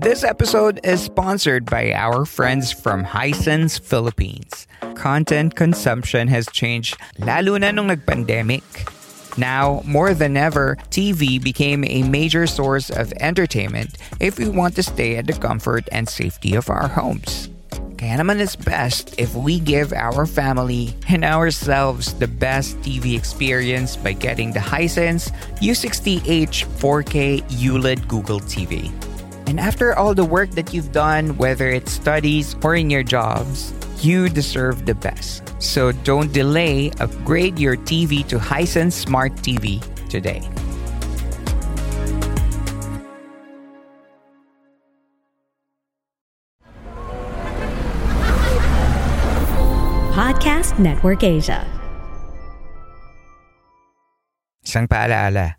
This episode is sponsored by our friends from Hisense Philippines. Content consumption has changed lalo na nung nag-pandemic. Now, more than ever, TV became a major source of entertainment if we want to stay at the comfort and safety of our homes. Kaya naman it's best if we give our family and ourselves the best TV experience by getting the Hisense U60H 4K ULED Google TV. And after all the work that you've done, whether it's studies or in your jobs, you deserve the best. So don't delay, upgrade your TV to Hisense Smart TV today. Podcast Network Asia. Isang paalaala,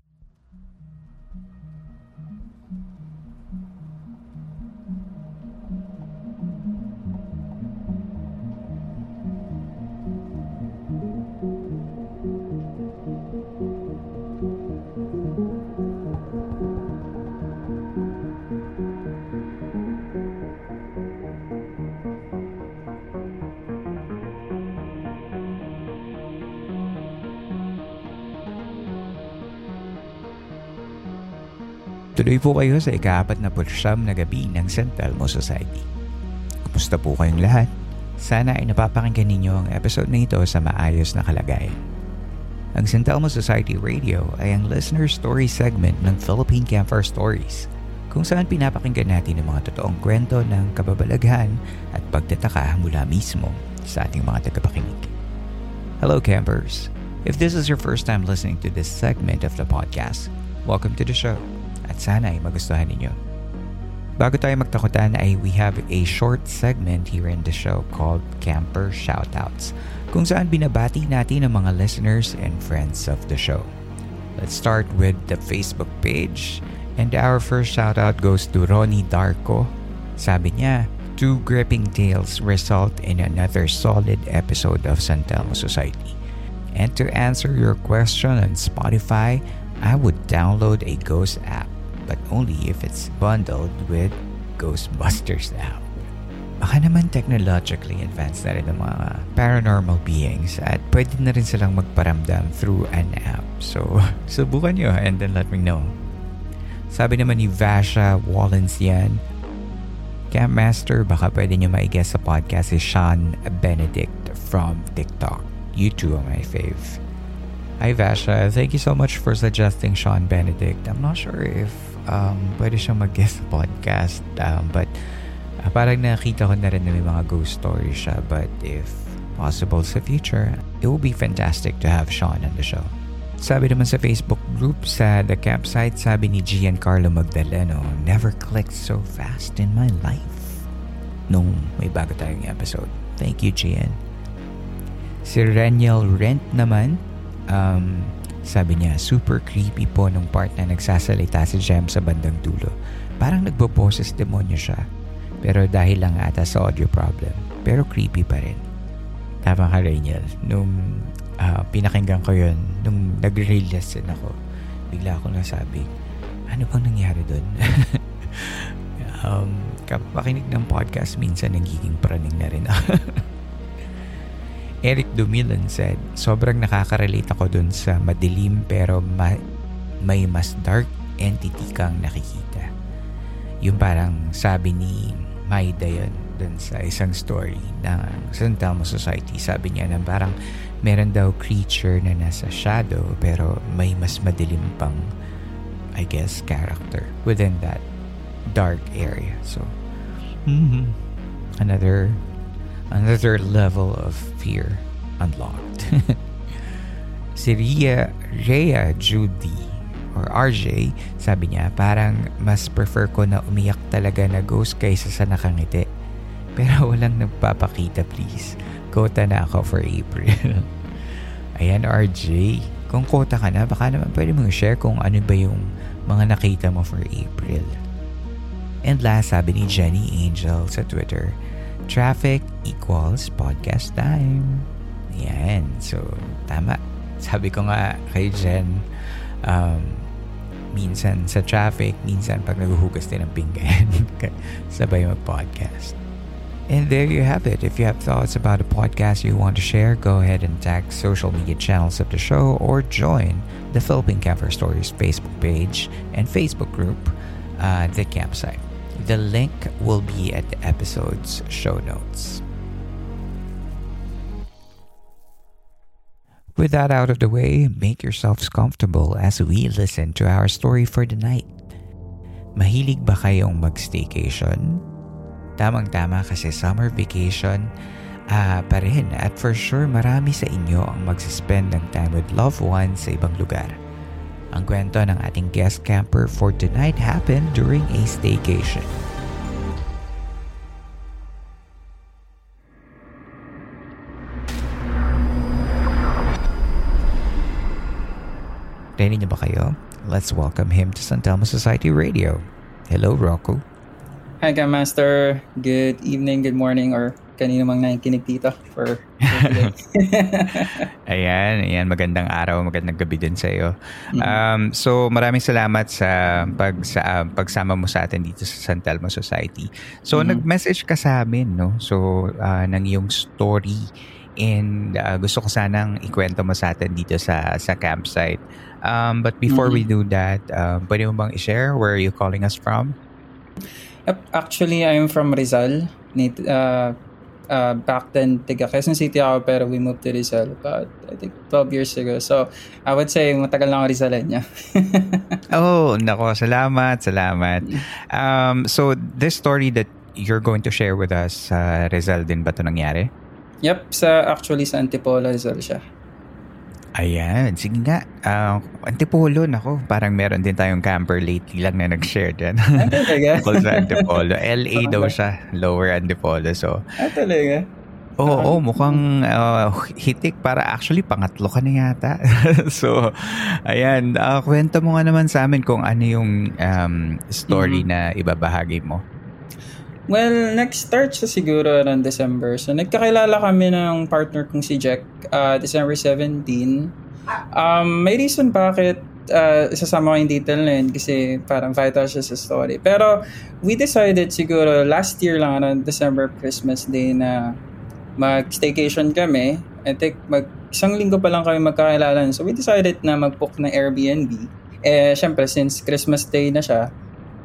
Tuloy po kayo sa ika-apat na pulsyam na gabi ng St. Telmo Society. Kumusta po kayong lahat? Sana ay napapakinggan ninyo ang episode na ito sa maayos na kalagayan. Ang St. Telmo Society Radio ay ang listener story segment ng Philippine Campfire Stories kung saan pinapakinggan natin ang mga totoong kwento ng kababalaghan at pagtataka mula mismo sa ating mga tagapakinig. Hello campers! If this is your first time listening to this segment of the podcast, welcome to the show sana ay magustuhan ninyo. Bago tayo magtakutan ay we have a short segment here in the show called Camper Shoutouts kung saan binabati natin ang mga listeners and friends of the show. Let's start with the Facebook page and our first shoutout goes to Ronnie Darko. Sabi niya, Two gripping tales result in another solid episode of San Telmo Society. And to answer your question on Spotify, I would download a Ghost app, but only if it's bundled with Ghostbusters app. Baka naman technologically advanced na rin ang mga paranormal beings at pwede na rin silang magparamdam through an app. So, subukan nyo and then let me know. Sabi naman ni Vasha Wallensian, Campmaster, baka pwede nyo maiguess sa podcast si Sean Benedict from TikTok. You two are my fave. Hi Vasha, thank you so much for suggesting Sean Benedict. I'm not sure if um, pwede siyang mag-guest podcast, um, but uh, parang nakita ko na rin na may mga ghost stories siya. But if possible sa future, it will be fantastic to have Sean on the show. Sabi naman sa Facebook group sa The Campsite, sabi ni Giancarlo Magdaleno, never clicked so fast in my life. Nung may bago tayong episode. Thank you, Gian. Si Reniel Rent naman, um, sabi niya, super creepy po nung part na nagsasalita si Jem sa bandang dulo. Parang nagboboses demonyo siya. Pero dahil lang ata sa audio problem. Pero creepy pa rin. Tama ka, Reniel. Nung uh, pinakinggan ko yun, nung nag-release din ako, bigla akong nasabi, ano bang nangyari doon? um, kapakinig ng podcast, minsan nagiging praning na rin ako. Eric Dumilan said, sobrang nakaka-relate ako dun sa madilim pero ma- may mas dark entity kang nakikita. Yung parang sabi ni Maida yun, dun sa isang story ng San Telmo Society. Sabi niya na parang meron daw creature na nasa shadow pero may mas madilim pang I guess character within that dark area. So mm-hmm, another another level of fear unlocked. si Rhea, Rhea Judy or RJ, sabi niya, parang mas prefer ko na umiyak talaga na ghost kaysa sa nakangiti. Pero walang nagpapakita please. Kota na ako for April. Ayan RJ, kung kota ka na, baka naman pwede mong share kung ano ba yung mga nakita mo for April. And last, sabi ni Jenny Angel sa Twitter, Traffic equals podcast time. Yan. So, tama. Sabi ko nga kay Jen, um, minsan sa traffic, minsan pag naghuhugas din ng pinggan, sabay mag-podcast. And there you have it. If you have thoughts about a podcast you want to share, go ahead and tag social media channels of the show or join the Philippine Camper Stories Facebook page and Facebook group, uh, The Campsite. The link will be at the episode's show notes. With that out of the way, make yourselves comfortable as we listen to our story for the night. Mahilig ba kayong mag-staycation? Tamang-tama kasi summer vacation uh, pa rin at for sure marami sa inyo ang magsispend ng time with loved ones sa ibang lugar. Ang kwento ng ating guest camper for tonight happened during a staycation. Ready na ba kayo? Let's welcome him to San Telmo Society Radio. Hello, Rocco. Hi, Master. Good evening, good morning, or kanino mang nakikinig dito for, today. ayan, ayan. Magandang araw, magandang gabi din sa iyo. Mm-hmm. Um, so, maraming salamat sa, pag, sa uh, pagsama mo sa atin dito sa San Telmo Society. So, mm-hmm. nag-message ka sa amin, no? So, uh, ng iyong story and uh, gusto ko sanang ikwento mo sa atin dito sa sa campsite. Um, but before mm-hmm. we do that, uh, pwede mo bang i-share where are you calling us from? Yep, actually, I'm from Rizal. Uh, uh, back then, taga Quezon City ako, pero we moved to Rizal about, I think, 12 years ago. So, I would say, matagal na ako Rizalenya. oh, nako, salamat, salamat. Um, so, this story that you're going to share with us, uh, Rizal din ba ito nangyari? Yep, sa actually sa Antipolo Rizal siya. Ayan, sige nga. Uh, Antipolo, nako, parang meron din tayong camper lately lang na nag-share din. Ah, talaga? sa Antipolo. LA daw siya, Lower Antipolo. So, ah, talaga? Oo, oh, oh, mukhang uh, hitik para actually pangatlo ka na yata. so, ayan, uh, kwento mo nga naman sa amin kung ano yung um, story mm-hmm. na ibabahagi mo. Well, nag-start siya siguro around December. So, nagkakilala kami ng partner kong si Jack uh, December 17. Um, may reason bakit uh, isasama ko yung detail na yun kasi parang vital siya sa story. Pero, we decided siguro last year lang around December Christmas Day na mag-staycation kami. I think mag isang linggo pa lang kami magkakilala. So, we decided na mag-book ng Airbnb. Eh, syempre, since Christmas Day na siya,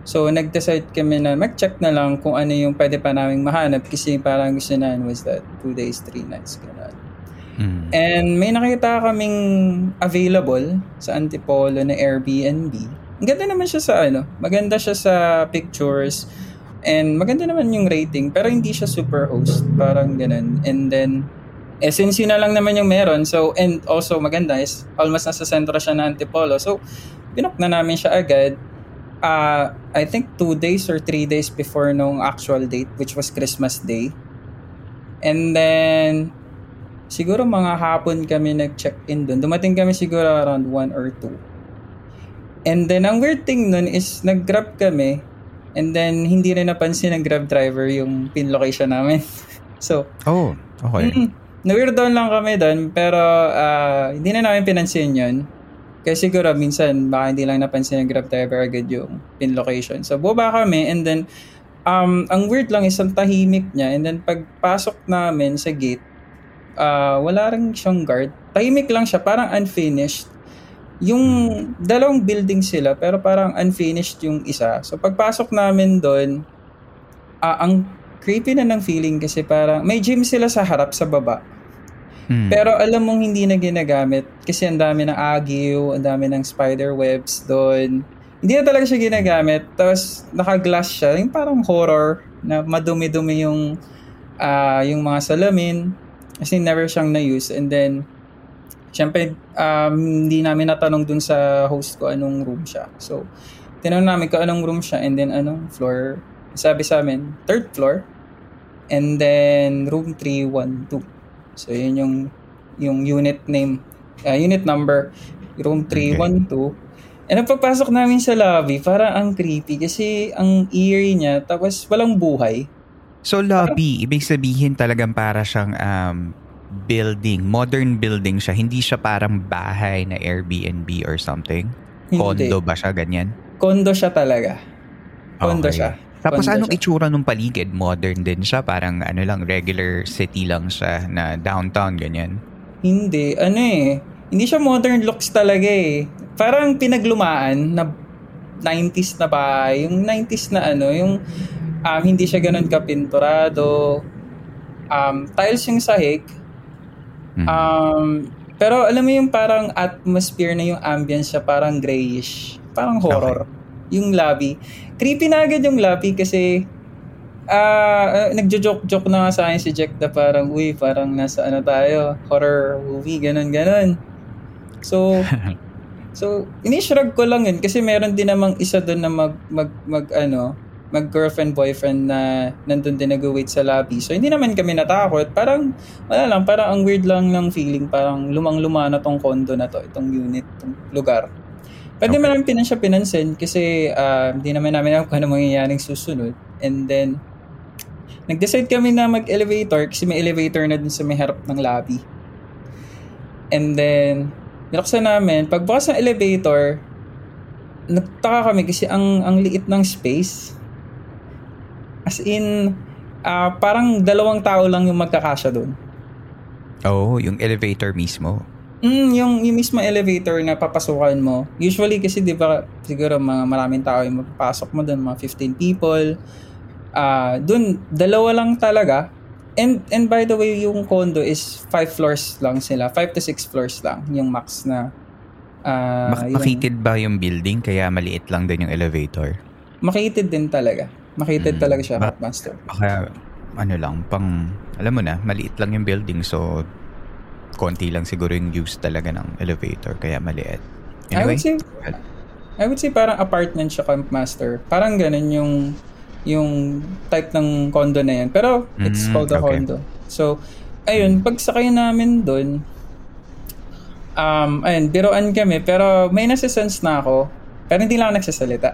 So, nag-decide kami na mag-check na lang kung ano yung pwede pa namin mahanap kasi parang gusto na was that two days, three nights. Ganun. Mm. And may nakita kaming available sa Antipolo na Airbnb. Ang ganda naman siya sa ano, maganda siya sa pictures and maganda naman yung rating pero hindi siya super host, parang ganun. And then eh since yun na lang naman yung meron, so and also maganda is almost nasa sentro siya na Antipolo. So, pinok na namin siya agad uh, I think two days or three days before nung actual date, which was Christmas Day. And then, siguro mga hapon kami nag-check-in doon. Dumating kami siguro around 1 or 2. And then, ang weird thing nun is, nag-grab kami. And then, hindi rin napansin ng grab driver yung pin location namin. so, oh, okay. Mm, na-weirdown lang kami doon. Pero, uh, hindi na namin pinansin yun. Kasi siguro minsan baka hindi lang napansin ng Grab driver agad yung pin location. So baba kami and then um, ang weird lang is ang tahimik niya and then pagpasok namin sa gate, uh, wala rin siyang guard. Tahimik lang siya, parang unfinished. Yung dalawang building sila pero parang unfinished yung isa. So pagpasok namin doon, uh, ang creepy na ng feeling kasi parang may gym sila sa harap sa baba. Hmm. Pero alam mong hindi na ginagamit kasi ang dami ng agiw, ang dami ng spider webs doon. Hindi na talaga siya ginagamit. Tapos naka-glass siya, yung parang horror na madumi-dumi yung ah, yung mga salamin. Kasi never siyang na-use. And then, syempre, um, hindi namin natanong dun sa host ko anong room siya. So, tinanong namin kung anong room siya and then anong floor. Sabi sa amin, third floor. And then, room 312. So, yun yung, yung unit name, uh, unit number, room 312. And pagpasok namin sa lobby, parang ang creepy kasi ang eerie niya, tapos walang buhay. So lobby, ibig sabihin talagang para siyang um, building, modern building siya. Hindi siya parang bahay na Airbnb or something. Hindi. Condo ba siya, ganyan? Kondo siya talaga. Kondo Okay. siya. Tapos anong siya. itsura nung paligid? Modern din siya? Parang ano lang, regular city lang siya na downtown, ganyan? Hindi, ano eh. Hindi siya modern looks talaga eh. Parang pinaglumaan na 90s na bahay. Yung 90s na ano, yung um, hindi siya ganun kapinturado. Um, tiles yung sahig. Mhm. Um, pero alam mo yung parang atmosphere na yung ambience siya parang grayish. Parang horror. Yung lobby. Creepy na agad yung lobby kasi ah nagjo-joke-joke na nga sa akin si Jack na parang, uy, parang nasa ano tayo, horror movie, ganun, ganun. So, so, inishrug ko lang yun kasi meron din namang isa doon na mag, mag, mag, ano, mag girlfriend boyfriend na nandun din nag-wait sa lobby. So hindi naman kami natakot. Parang wala lang, parang ang weird lang ng feeling, parang lumang-luma na tong condo na to, itong unit, itong lugar. Pwede Okay. okay. namin siya pinansin kasi ah, hindi naman namin alam kung ano mangyayaring susunod. And then, nag-decide kami na mag-elevator kasi may elevator na dun sa may harap ng lobby. And then, nilaksan namin. Pagbukas ng elevator, nagtaka kami kasi ang ang liit ng space. As in, ah, parang dalawang tao lang yung magkakasya doon. Oo, yung elevator mismo. Mm, yung, yung mismo elevator na papasukan mo. Usually kasi 'di ba siguro mga maraming tao yung mapapasok mo doon, mga 15 people. Ah, doon dalawa lang talaga. And and by the way, yung condo is 5 floors lang sila. 5 to 6 floors lang yung max na ah, Mak- makitid ba yung building kaya maliit lang din yung elevator? makitid din talaga. Makitid Mm. talaga siya, Ba- Master. Baka ano lang, pang, alam mo na, maliit lang yung building so konti lang siguro yung use talaga ng elevator kaya maliit. I Anyway, would say I would say parang apartment siya Camp Master. Parang ganun yung yung type ng condo na yan. Pero it's Mm, called a okay. condo. So, ayun, pagsakay namin doon, um, ayun, biroan kami. Pero may nasa-sense na ako. Pero hindi lang ako nagsasalita.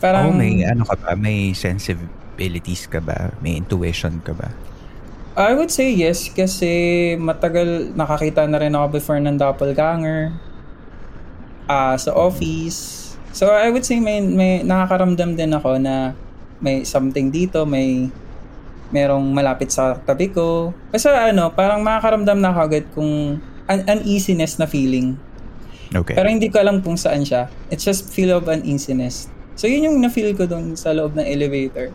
Parang, oh, may ano ka ba? May sensibilities ka ba? May intuition ka ba? I would say yes kasi matagal nakakita na rin ako before ng doppelganger ah sa office. So I would say may, may nakakaramdam din ako na may something dito, may merong malapit sa tabi ko. Basta ano, parang makakaramdam na ako agad kung an uneasiness na feeling. Okay. Pero hindi ko alam kung saan siya. It's just feel of uneasiness. So yun yung na-feel ko doon sa loob ng elevator.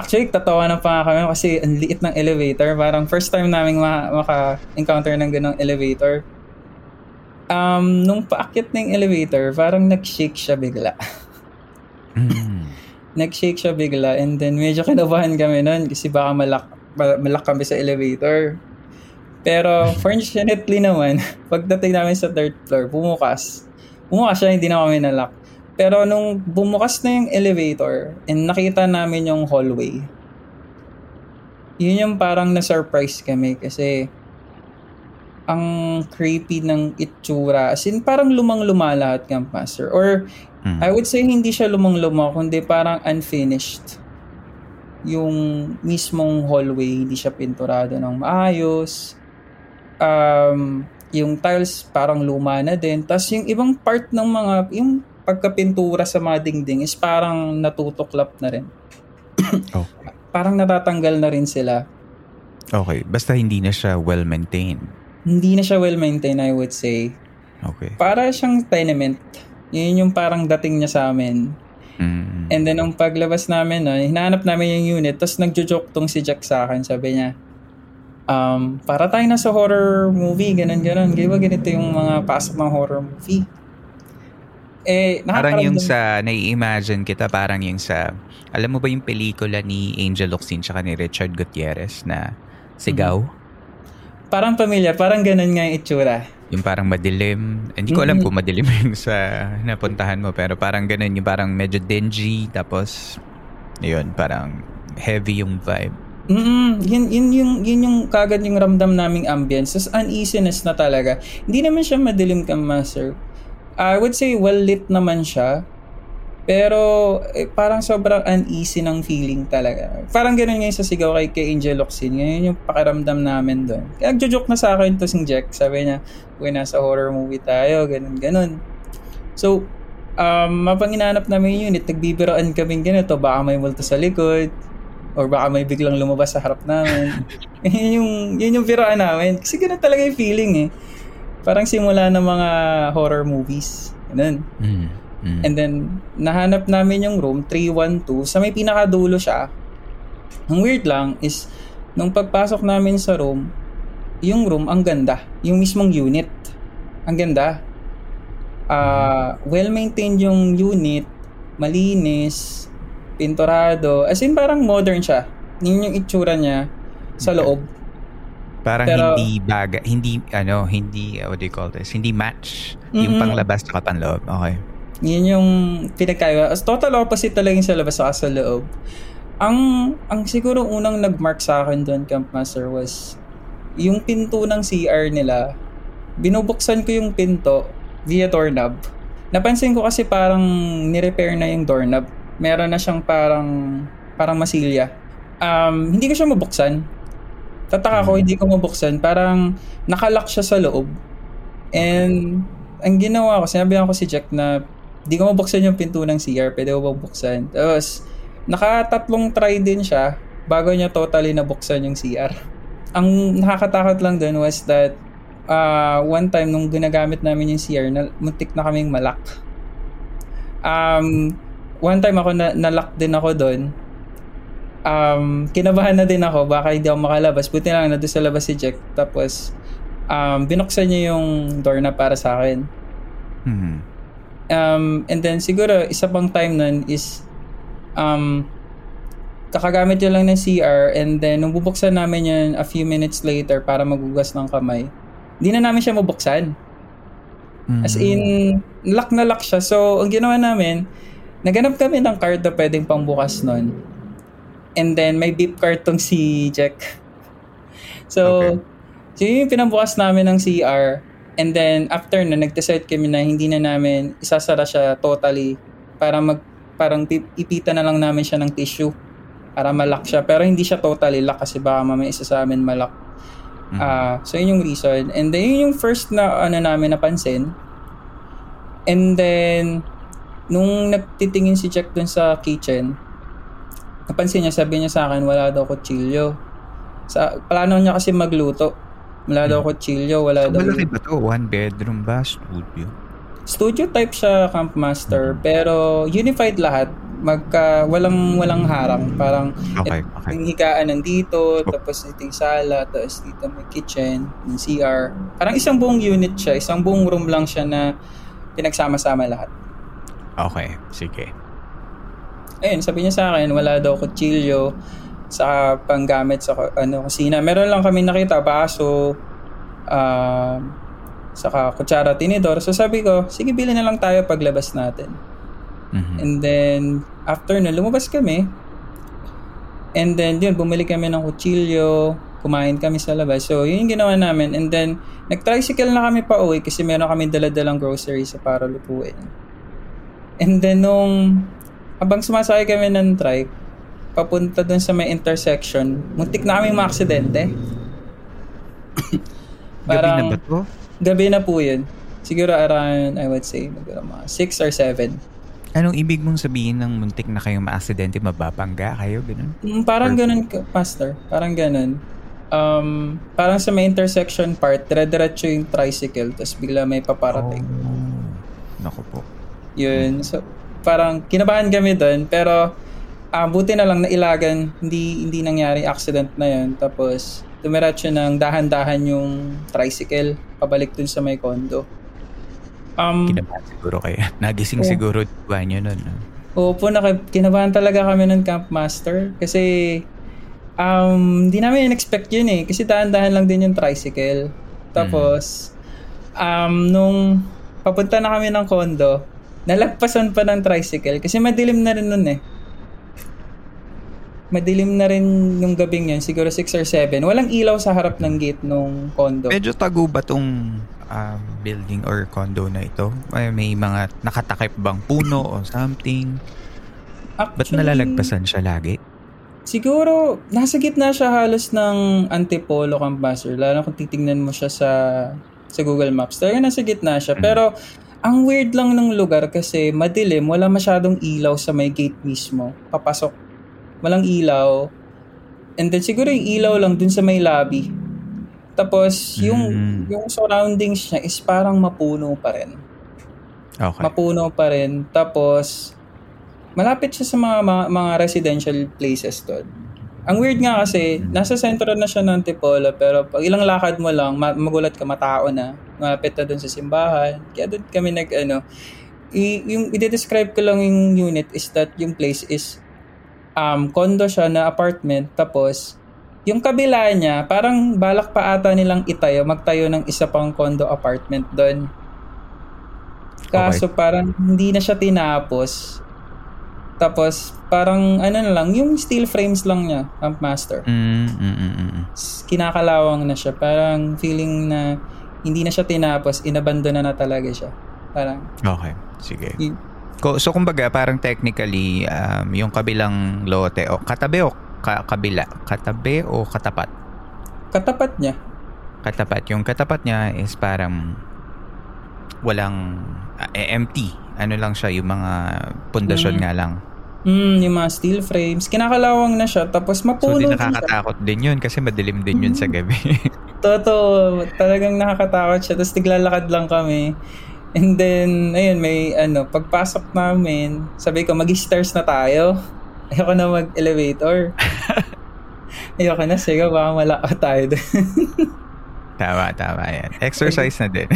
Actually, tatawa na pa kami kasi ang liit ng elevator. Parang first time namin ma- maka-encounter ng ganong elevator. Um, nung paakyat ng elevator, parang nag-shake siya bigla. Mm. nag-shake siya bigla and then medyo kinabahan kami nun kasi baka malak, ma- malak kami sa elevator. Pero fortunately naman, pagdating namin sa third floor, bumukas. Bumukas siya, hindi na kami nalak. Pero nung bumukas na yung elevator and nakita namin yung hallway, yun yung parang na-surprise kami kasi ang creepy ng itsura. As in, parang lumang-luma lahat, Camp Master. Or, Mm. I would say hindi siya lumang-luma, kundi parang unfinished. Yung mismong hallway, hindi siya pinturado ng maayos. Um, yung tiles parang luma na din. Tapos yung ibang part ng mga, yung pagkapintura sa mga dingding is parang natutuklap na rin. Okay. Parang natatanggal na rin sila. Okay. Basta hindi na siya well-maintained. Hindi na siya well-maintained, I would say. Okay. Para siyang tenement. Yun yung parang dating niya sa amin. Mm. And then, nung paglabas namin, no, hinahanap namin yung unit, tapos nagjo-joke tong si Jack sa akin. Sabi niya, um, para tayo na sa horror movie, ganun, ganun. Ba ganito yung mga pasok ng horror movie? Eh, Parang yung sa, nai-imagine kita, parang yung sa, alam mo ba yung pelikula ni Angel Locsin tsaka ni Richard Gutierrez na Sigaw? Parang familiar, parang ganun nga yung itsura. Yung parang madilim. Hindi ko alam Mhm. kung madilim yung sa napuntahan mo, pero parang ganun, yung parang medyo dingy, tapos, yun, parang heavy yung vibe. Mm yun, yun, yung, yun yung kagad yung ramdam naming ambience. Tapos uneasiness na talaga. Hindi naman siya madilim ka, master. I would say well-lit naman siya. Pero eh, parang sobrang uneasy ng feeling talaga. Parang ganun ngayon sa sigaw kay, kay Angel Locsin. Ngayon yung pakiramdam namin doon. Kaya nagjo-joke na sa akin to si Jack. Sabi niya, uy, nasa horror movie tayo. Ganun, ganun. So, um, mapang inanap namin yung unit, nagbibiroan kaming ganito. Baka may multo sa likod. Or baka may biglang lumabas sa harap namin. yun, yung, yun yung biroan namin. Kasi ganun talaga yung feeling eh. Parang simula ng mga horror movies. Ganun. Mm. Mm. And then, nahanap namin yung room, 312. Sa may pinakadulo siya. Ang weird lang is, nung pagpasok namin sa room, yung room, ang ganda. Yung mismong unit. Ang ganda. Ah, well-maintained yung unit. Malinis. Pinturado. As in, parang modern siya. Yun yung itsura niya sa loob. Parang Pero- hindi baga, hindi, ano, hindi, uh, what do you call this? Hindi match yung Mm-mm. panglabas at panloob. Okay. Yun yung pinagkaiba. As total opposite talaga yung sa labas sa loob. Ang, ang siguro unang nagmark sa akin doon, Camp Master, was yung pinto ng CR nila. Binubuksan ko yung pinto via doorknob. Napansin ko kasi parang nirepair na yung doorknob. Meron na siyang parang parang masilya. Um, hindi ko siya mabuksan. Tataka ko, hindi ko mabuksan. Parang nakalock siya sa loob. And ang ginawa ko, sinabi ko si Jack na di ko mabuksan yung pinto ng CR, pwede ko bang buksan? Tapos, nakatatlong try din siya bago niya totally nabuksan yung CR. Ang nakakatakot lang dun was that uh, one time nung ginagamit namin yung CR, na, muntik na kaming malak. Um, one time ako na, nalock din ako doon. Um, kinabahan na din ako, baka hindi ako makalabas. Buti lang na doon sa labas si Jack. Tapos, um, binuksan niya yung door na para sa akin. Mhm. Um, and then siguro isa pang time nun is um, kakagamit yun lang ng CR and then nung bubuksan namin yun a few minutes later para magugas ng kamay, hindi na namin siya mabuksan. As in, lock na lock siya. So, ang ginawa namin, naganap kami ng card na pwedeng pangbukas nun. And then, may beep card tong si Jack. So, so yun yung pinabukas namin ng CR. And then, after na, nag-decide kami na hindi na namin isasara siya totally para mag, parang ipita na lang namin siya ng tissue para malak siya. Pero hindi siya totally lock kasi baka mamaya isa sa amin malak. Ah, so yun yung reason. And then yun yung first na ano namin napansin. And then nung nagtitingin si Jack dun sa kitchen, napansin niya, sabi niya sa akin, wala daw kutsilyo. Sa, plano niya kasi magluto. Wala daw kutsilyo, wala So, daw... malaki ba to? One bedroom ba? Studio? Studio type siya, Camp Master, pero unified lahat. Magka, walang, walang harang. Parang, Okay, et- okay. yung higaan nandito, tapos ito yung sala, tapos dito may kitchen, yung CR. Parang isang buong unit siya, isang buong room lang siya na pinagsama-sama lahat. Okay, sige. Ayun, sabi niya sa akin, wala daw kutsilyo sa panggamit sa ano, kusina. Meron lang kami nakita, baso, um, saka kutsara, tinidor. So sabi ko, sige, bili na lang tayo paglabas natin. Mhm. And then, after na, lumabas kami. And then, yun, bumili kami ng kutsilyo, kumain kami sa labas. So, yun yung ginawa namin. And then, nag-tricycle na kami pa uwi kasi meron kami daladalang groceries sa para lutuin. And then, nung, habang sumasakay kami ng trike, papunta dun sa may intersection, muntik na kami maaksidente. Gabi na ba to? Gabi na po yun. Siguro around, I would say, mga 6 or 7. Anong ibig mong sabihin ng muntik na kayong ma-aksidente, mababangga kayo, ganun? Mm, parang Perfect. ganun, Pastor. Parang ganun. Um, parang sa may intersection part, dire-diretso yung tricycle, tapos bigla may paparating. Oh. Naku po. Yun. So, parang kinabahan kami doon, pero uh, buti na lang nailagan, hindi, hindi nangyari accident na yun. Tapos, dumiretso ng dahan-dahan yung tricycle pabalik dun sa may condo. Um, kinabahan siguro kayo. Nagising oh. siguro ba nyo nun? No? Opo, naka, kinabahan talaga kami ng campmaster kasi um, hindi namin in-expect yun eh. Kasi dahan-dahan lang din yung tricycle. Tapos, um, nung papunta na kami ng condo, nalagpasan pa ng tricycle kasi madilim na rin nun eh madilim na rin yung gabing yun, siguro 6 or 7. Walang ilaw sa harap ng gate nung condo. Medyo tago ba tong um, building or condo na ito? May, may mga nakatakip bang puno o something? Actually, Ba't nalalagpasan siya lagi? Siguro, nasa gitna siya halos ng Antipolo Campasser. Lalo kung titingnan mo siya sa sa Google Maps. Talaga nasa gitna siya. Mm. Pero, ang weird lang ng lugar kasi madilim, wala masyadong ilaw sa may gate mismo. Papasok walang ilaw. And then siguro yung ilaw lang dun sa may lobby. Tapos yung mm. yung surroundings niya is parang mapuno pa rin. Okay. Mapuno pa rin. Tapos malapit siya sa mga mga, mga residential places doon. Ang weird nga kasi, nasa sentro na siya ng Antipolo, pero pag ilang lakad mo lang, magulat ka, matao na. Malapit na doon sa simbahan. Kaya doon kami nag, ano, i- yung i-describe ko lang yung unit is that yung place is um, condo siya na apartment. Tapos, yung kabila niya, parang balak pa ata nilang itayo, magtayo ng isa pang condo apartment doon. Kaso okay. parang hindi na siya tinapos. Tapos parang ano na lang, yung steel frames lang niya, Pump Master. Mm, mm, mm, mm. Kinakalawang na siya. Parang feeling na hindi na siya tinapos, inabandon na na talaga siya. Parang Okay, sige. Y- So kumbaga parang technically um, yung kabilang lote o katabi o ka- kabila, katabi o katapat? Katapat niya. Katapat. Yung katapat niya is parang walang uh, empty. Ano lang siya, yung mga pundasyon mm. nga lang. Mm, yung mga steel frames. Kinakalawang na siya. Tapos mapuno So, di nakakatakot din, din yun kasi madilim din yun mm. sa gabi. Totoo. Talagang nakakatakot siya. Tapos tiglalakad lang kami. And then, ayun, may ano, pagpasok namin, sabi ko, mag-stairs na tayo. Ayoko na mag-elevator. Ayoko na, sige, baka malaka tayo doon. tama, tama yan. Exercise na din.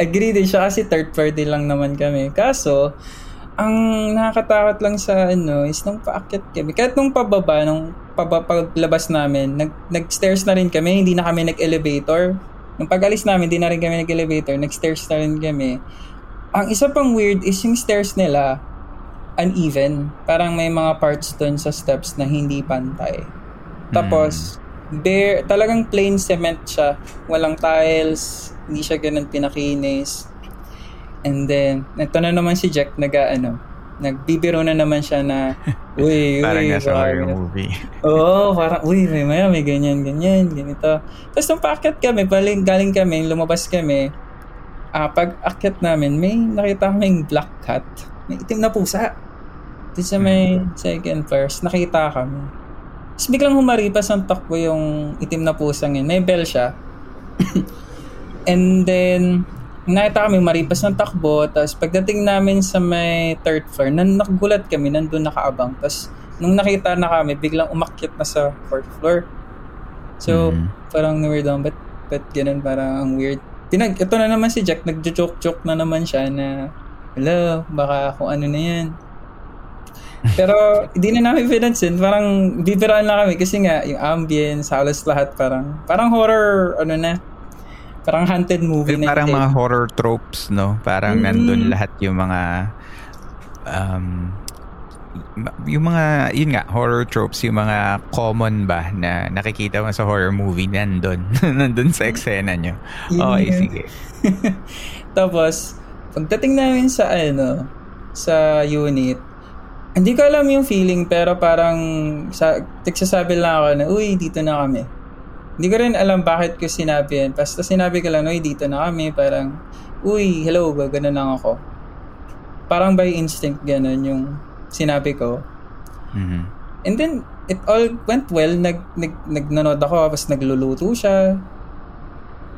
Agree din siya kasi third party lang naman kami. Kaso, ang nakakatakot lang sa ano is nung paakyat kami. Kahit nung pababa, nung paglabas namin, nag, nag-stairs na rin kami, hindi na kami nag-elevator Nung pag-alis namin, di na rin kami nag-elevator, nag-stairs na rin kami. Ang isa pang weird is yung stairs nila uneven. Parang may mga parts doon sa steps na hindi pantay. Tapos, mm. bare, talagang plain cement siya. Walang tiles, hindi siya ganun pinakinis. And then, ito na naman si Jack nag ano, nagbibiro na naman siya na, uy, uy. parang nasa horror movie. Oo, parang, uy, may maya, may ganyan, ganyan, ganito. Tapos nung paakyat kami, galing, galing kami, lumabas kami, uh, pag akyat namin, may nakita kaming black cat. May itim na pusa. Doon sa may hmm. second floor, nakita kami. Tapos biglang humaripas ang takbo yung itim na pusang yun. May bell siya. And then, nakita kami maripas ng takbo, tapos pagdating namin sa may third floor, nan nagulat kami, nandun nakaabang. Tapos nung nakita na kami, biglang umakyat na sa fourth floor. So, mm. parang weird lang, but, but ganun, parang ang weird. Pinag, ito na naman si Jack, nagjo-joke-joke na naman siya na, hello, baka kung ano na yan. Pero hindi na namin pinansin, parang bibiraan na kami kasi nga yung ambience, halos lahat parang parang horror ano na, Parang haunted movie na Parang mga horror tropes, no? Parang mm. nandun lahat yung mga um, yung mga, yun nga, horror tropes, yung mga common ba na nakikita mo sa horror movie, nandun. nandun sa eksena nyo. Okay, yeah. sige. Tapos, pagdating namin sa, ano, sa unit, hindi ko alam yung feeling, pero parang, sa, nagsasabi lang ako na, uy, dito na kami. Hindi ko rin alam bakit ko sinabi yan. Basta sinabi ko lang, uy, dito na kami. Parang, uy, hello, gano'n lang ako. Parang by instinct, gano'n yung sinabi ko. Mm-hmm. And then, it all went well. Nag, nag, nagnanood ako, tapos nagluluto siya.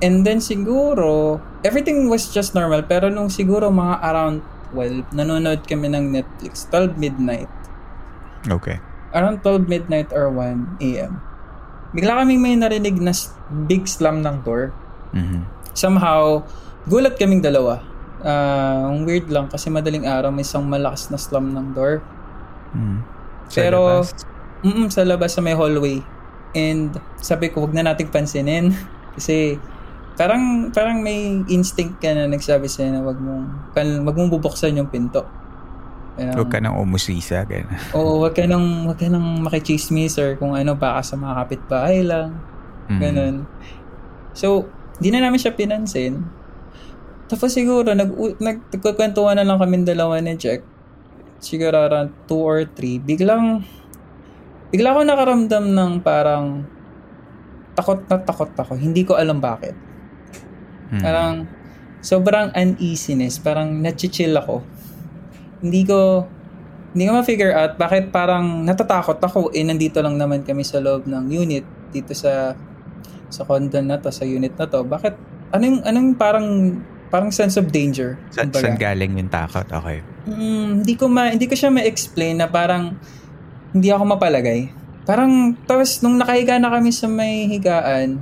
And then siguro, everything was just normal. Pero nung siguro mga around 12. Nanonood kami ng Netflix. 12 midnight. Okay. Around 12 midnight or 1 a.m. Bigla kami may narinig na big slam ng door. Mhm. Somehow, gulat kaming dalawa. Ang weird lang kasi madaling araw may isang malakas na slam ng door. Mhm. Sa Pero, labas? mm sa labas sa may hallway. And sabi ko, wag na nating pansinin. Kasi parang parang may instinct ka na nagsabi sa'yo na wag mong, wag mong bubuksan yung pinto. Parang, Huwag ka nang umusisa. Ganun. Oo, wag ka nang, wag ka nang makichismis or kung ano, baka sa mga kapitbahay lang. Mhm. Ganun. So, di na namin siya pinansin. Tapos siguro, nag, nag, nagkukwentuhan na lang kami dalawa ni Jack. Siguro around 2 or 3. Biglang, bigla ako nakaramdam ng parang takot na takot ako. Hindi ko alam bakit. Mhm. Parang sobrang uneasiness. Parang nachichill ako. Hindi ko hindi ko ma-figure out bakit parang natatakot ako eh nandito lang naman kami sa loob ng unit dito sa sa condo na to, sa unit na to. Bakit anong anong parang parang sense of danger? Sa, saan galing yung takot? Okay. Mm, hindi ko ma hindi ko siya ma-explain na parang hindi ako mapalagay. Parang tapos nung nakahiga na kami sa may higaan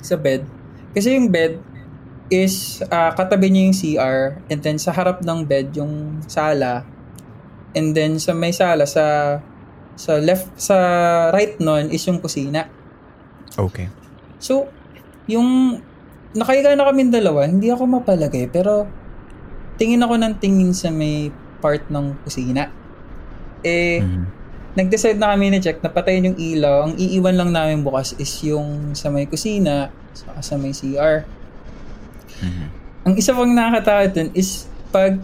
sa bed. Kasi yung bed is ah, katabi niya yung CR and then sa harap ng bed yung sala and then sa may sala sa sa left sa right nun is yung kusina. Okay. So, yung nakahiga na kami dalawa, hindi ako mapalagay, pero tingin ako ng tingin sa may part ng kusina. Eh, Mhm. nag-decide na kami ni Jack na patayin yung ilaw. Ang iiwan lang namin bukas is yung sa may kusina, saka sa may CR. Mhm. Ang isa pang nakakatawa dun is pag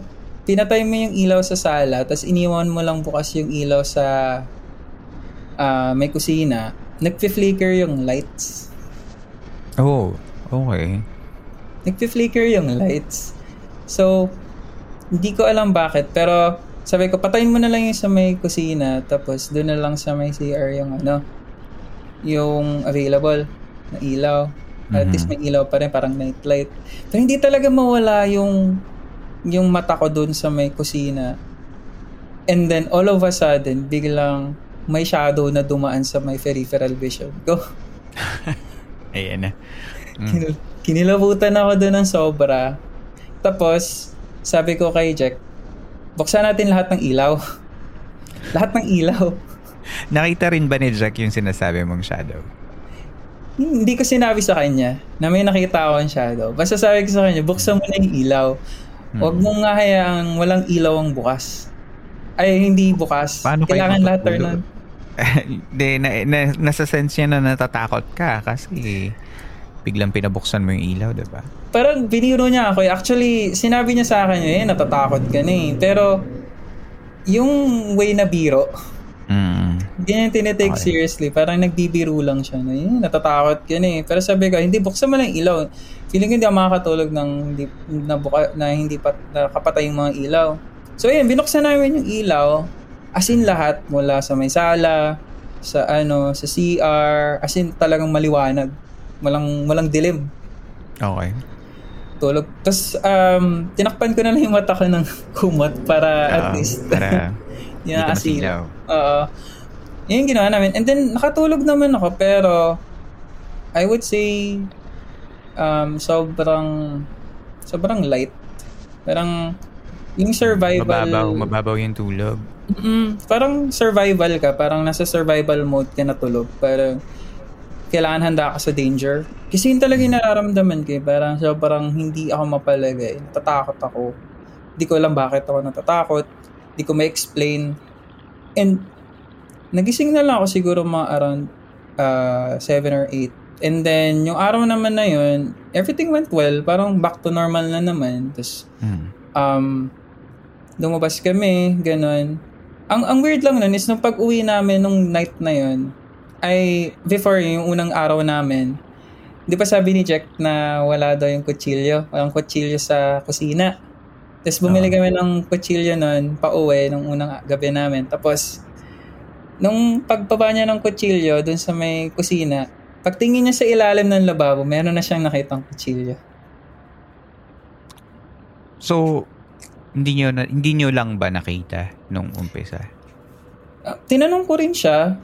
pinatay mo yung ilaw sa sala, tapos iniwan mo lang bukas yung ilaw sa ah, may kusina, nagpi-flicker yung lights. Oh, okay. nagpi-flicker yung lights. So, hindi ko alam bakit, pero sabi ko, patayin mo na lang yung sa may kusina, tapos doon na lang sa may CR yung ano, yung available na ilaw. At Mhm. least may ilaw pa rin, parang night light. Pero hindi talaga mawala yung yung mata ko doon sa may kusina. And then, all of a sudden, biglang may shadow na dumaan sa may peripheral vision ko. Ayan na. Kinil- kinilabutan ako doon ng sobra. Tapos, sabi ko kay Jack, buksan natin lahat ng ilaw. lahat ng ilaw. Nakita rin ba ni Jack yung sinasabi mong shadow? Hindi ko sinabi sa kanya na may nakita akong shadow. Basta sabi ko sa kanya, buksan mo na yung ilaw. Huwag mong nga hayaang walang ilaw ang bukas. Ay, hindi bukas. Paano Kailangan lahat turn on. Hindi, na, na, nasa sense niya na natatakot ka kasi biglang pinabuksan mo yung ilaw, di ba? Parang biniro niya ako. Actually, sinabi niya sa akin, eh, natatakot ka na eh. Pero, yung way na biro, Mm. Hindi niya tinitake Okay. seriously. Parang nagbibiro lang siya. Na, eh, natatakot na eh. Pero sabi ko, hindi, buksan mo lang ilaw. Feeling ko hindi ako makakatulog ng hindi, na, buka, na hindi pa, nakapatay yung mga ilaw. So yun, binuksan namin yung ilaw. As in lahat, mula sa may sala, sa ano, sa CR, as in talagang maliwanag. Walang, walang dilim. Okay. Tulog. Tapos, um, tinakpan ko na lang yung mata ko ng kumot para at Oo, least para Hindi ka masilaw. Oo. Yun yung ginawa namin. And then, nakatulog naman ako, pero I would say um, sobrang sobrang light. Parang yung survival... Mababaw, mababaw yung tulog. Mm, parang survival ka. Parang nasa survival mode ka na tulog. Parang kailangan handa ka sa danger. Kasi yun talaga yung nararamdaman ko. eh. Parang sobrang hindi ako mapalagay. Natatakot ako. Hindi ko alam bakit ako natatakot. Hindi ko ma-explain. And nagising na lang ako siguro mga around uh, 7 or 8. And then, yung araw naman na yun, everything went well. Parang back to normal na naman. Tapos, Mm. um, lumabas kami, ganun. Ang, ang weird lang nun is nung pag-uwi namin nung night na yun, ay before yung unang araw namin, di ba sabi ni Jack na wala daw yung kutsilyo? Walang kutsilyo sa kusina. Tapos bumili Oo. kami ng kutsilyo nun, pa-uwi nung unang gabi namin. Tapos, nung pagbaba niya ng kutsilyo dun sa may kusina, pagtingin niya sa ilalim ng lababo, meron na siyang nakitang kutsilyo. So, Hindi nyo, na, hindi nyo lang ba nakita nung umpisa? Ah, tinanong ko rin siya.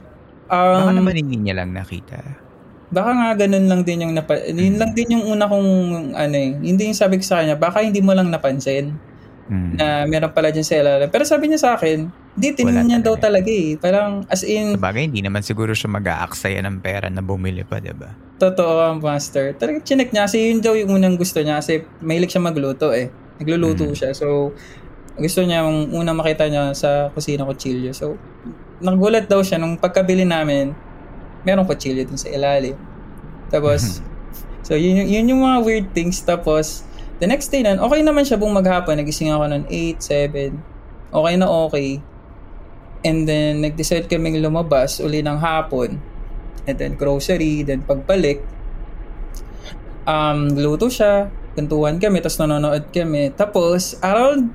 Um, Baka naman hindi niya lang nakita. baka nga ganun lang din yung napa, yun lang din yung una kong ano eh, hindi yung sabi ko sa kanya, baka hindi mo lang napansin Mm. na meron pala dyan sa ilalim. Pero sabi niya sa akin, hindi, Wala niya daw talaga. eh. Parang as in, Sabagay, hindi naman siguro siya mag-aaksaya ng pera na bumili pa, di ba? totoo ang master. Talagang chinek niya kasi yun daw yung unang gusto niya kasi mahilig siya magluto eh. Nagluluto Mm. siya. So, gusto niya yung unang makita niya sa kusina kutsilyo. So, nagulat daw siya nung pagkabili namin, merong kutsilyo dun sa ilalim. Tapos, so yun, yun yung mga weird things. Tapos, the next day nun, okay naman siya buong maghapon. Nagising ako nun 8, 7. Okay na okay. And then, nag-decide kaming lumabas uli ng hapon. And then, grocery. Then, pagbalik, um, luto siya. Kantuhan kami, tapos nanonood kami. Tapos, around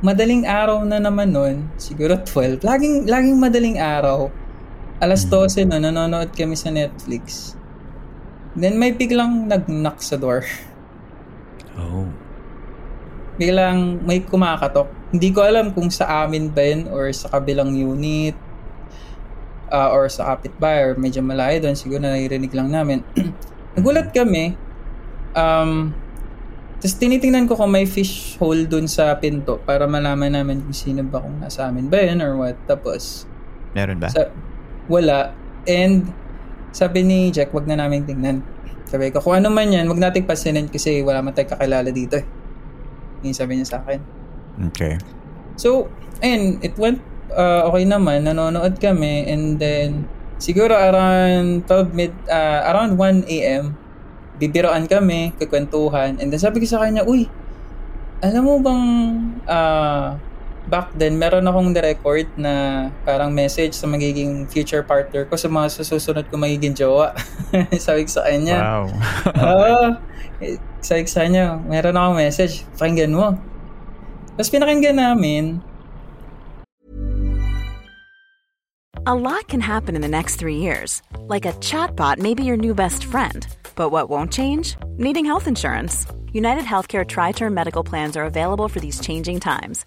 madaling araw na naman nun, siguro 12, laging, laging madaling araw, alas 12 na, nanonood kami sa Netflix. Then may biglang nag-knock sa door. Oh. Biglang may kumakatok. Hindi ko alam kung sa amin ba yun or sa kabilang unit uh, or sa kapitbahay or medyo malayo doon. Siguro naririnig lang namin. Nagulat kami. Um, tapos tinitingnan ko kung may fish hole doon sa pinto para malaman namin kung sino ba kung nasa amin ba yun or what. Tapos Meron ba? sa, wala. And sabi ni Jack, wag na namin tingnan. Sabi ko, kung ano man yan, wag nating pasinin kasi wala man tayong kakilala dito eh. Yung sabi niya sa akin. Okay. So, ayun, it went uh, okay naman. Nanonood kami and then siguro around 12 mid, uh, around 1 a.m. bibiroan kami, kukwentuhan. And then sabi ko sa kanya, uy, alam mo bang uh, back then, meron akong record na parang message sa magiging future partner ko sa mga susunod ko magiging jowa. sabi ko sa kanya. Wow. Oo. Eh, sabi ko sa kanya, meron akong message, pakinggan mo. Tapos pinakinggan namin, A lot can happen in the next three years. Like a chatbot may be your new best friend. But what won't change? Needing health insurance. United Healthcare Tri Term Medical Plans are available for these changing times.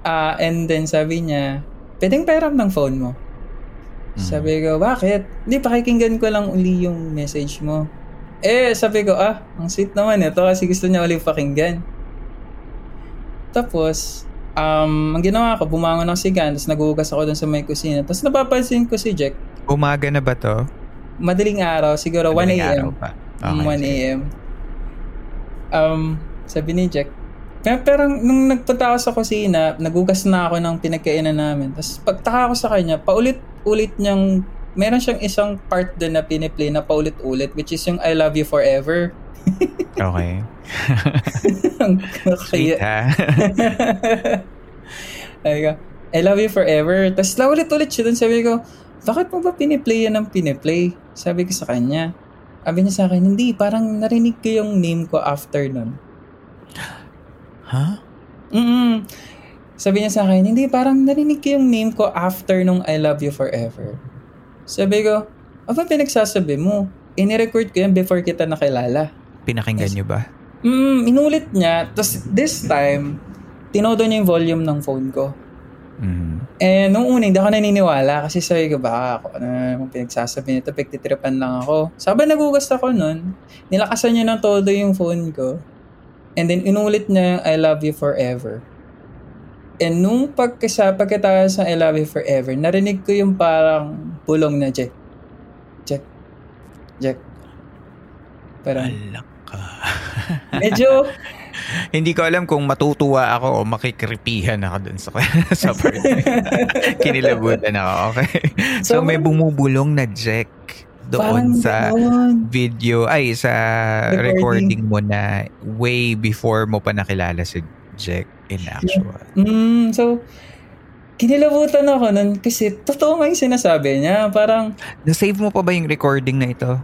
Ah, and then sabi niya, pwedeng pairam ng phone mo. Sabi ko, bakit? Hindi, pakikinggan ko lang uli yung message mo. Eh, sabi ko, ah, ang sweet naman ito kasi gusto niya uli pakinggan. Tapos, um, ang ginawa ko, bumangon ako si Gan, tapos nagugas ako dun sa may kusina. Tapos napapansin ko si Jack, Umaga na ba to? madaling araw, siguro 1 Madaling a.m. araw pa. Mm, 1 sige. a.m. Um, sabi ni Jack, kaya parang nung nagpunta ako sa kusina, nagugas na ako ng pinagkainan namin. Tapos pagtaka ko sa kanya, paulit-ulit niyang, meron siyang isang part doon na piniplay na paulit-ulit, which is yung I love you forever. Okay. Sweet ha? ko, I love you forever. Tapos laulit-ulit siya doon, sabi ko, bakit mo ba piniplay yan ng piniplay? Sabi ko sa kanya. Sabi niya sa akin, hindi, parang narinig ko yung name ko after nun. Ha? Mm Sabi niya sa akin, hindi, parang narinig ko yung name ko after nung I love you forever. Sabi ko, aba pinagsasabi mo? Inirecord ko yan before kita nakilala. Pinakinggan nyo ba? Mm, inulit niya. Tapos this time, tinodo niya yung volume ng phone ko. Mm. Eh, nung una, hindi ako naniniwala kasi sabi ko, baka ako, ano naman pinagsasabi nito, pagtitripan lang ako. Sabi nagugas ako nun, nilakasan niya ng todo yung phone ko. And then, inulit niya yung I love you forever. And nung pagkasa, pagkatapos ng I love you forever, narinig ko yung parang bulong na Jack. Jack. Jack. Parang, Alak ka. medyo, Hindi ko alam kung matutuwa ako o makikripihan ako dun sa, sa part. Kinilabutan ako. Okay. So, So, may bumubulong na Jack Parang doon sa ganon. video, ay sa recording. Recording. mo na way before mo pa nakilala si Jack in actual. mm, so, kinilabutan ako nun kasi totoo nga yung sinasabi niya. Parang, Na-save mo pa ba yung recording na ito?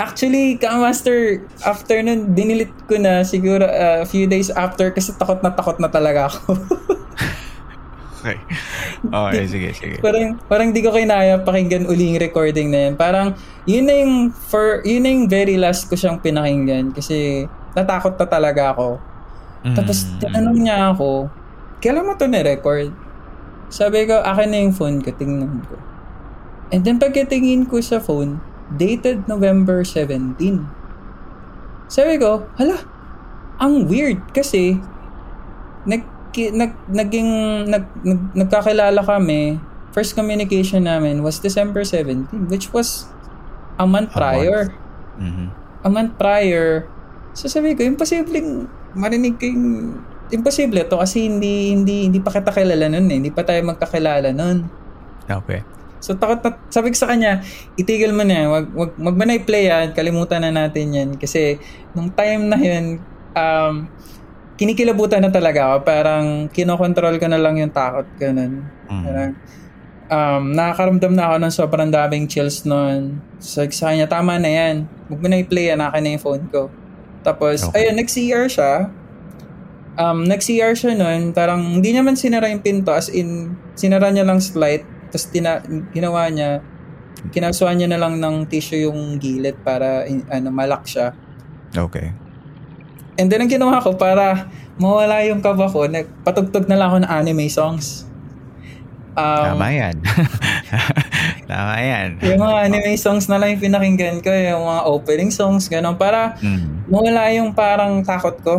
Actually, Ka-Master, after nun, dinilit ko na siguro uh, a few days after kasi takot na takot na talaga ako. Okay. Okay, sige, sige. parang, parang di ko kinaya pakinggan uli yung recording na yun. Parang, yun na yung, for, yun na yung very last ko siyang pinakinggan kasi natakot na talaga ako. Tapos, Mm. tinanong niya ako, kailan mo to na-record? Sabi ko, akin na yung phone ko, tingnan ko. And then pagkatingin ko sa phone, dated November 17. Sabi ko, hala, ang weird kasi nag, nag, naging, nag, nag, nagkakilala kami, first communication namin was December 17, which was a month A prior. Mhm. A month prior. So sabi ko, imposibleng marinig ko yung imposible to kasi hindi hindi hindi pa kita kilala noon eh. Hindi pa tayo magkakilala noon. Okay. So takot na, sabi ko sa kanya, itigil mo na. Wag, wag, wag mo na i-play yan. Kalimutan na natin yan. Kasi nung time na yun, um, kinikilabutan na talaga ako. Parang kinokontrol ko na lang yung takot ko nun. Mm. Parang, um, nakakaramdam na ako ng sobrang daming chills nun. So, sa kanya, tama na yan. Huwag mo na i-play yan. Akin na yung phone ko. Tapos, Okay. ayun, nag-CR siya. Um, nag-CR siya nun. Parang, hindi naman sinara yung pinto. As in, sinara niya lang slight. Tapos, tina- ginawa niya, kinasuhan niya na lang ng tissue yung gilid para in- ano, malak siya. Okay. And then, ang ginawa ko para mawala yung kaba ko, nagpatugtog na lang ako ng anime songs. Um, Tama yan. Tama yan. Yung mga anime songs na lang yung pinakinggan ko, yung mga opening songs, gano'n, para Mm. mawala yung parang takot ko.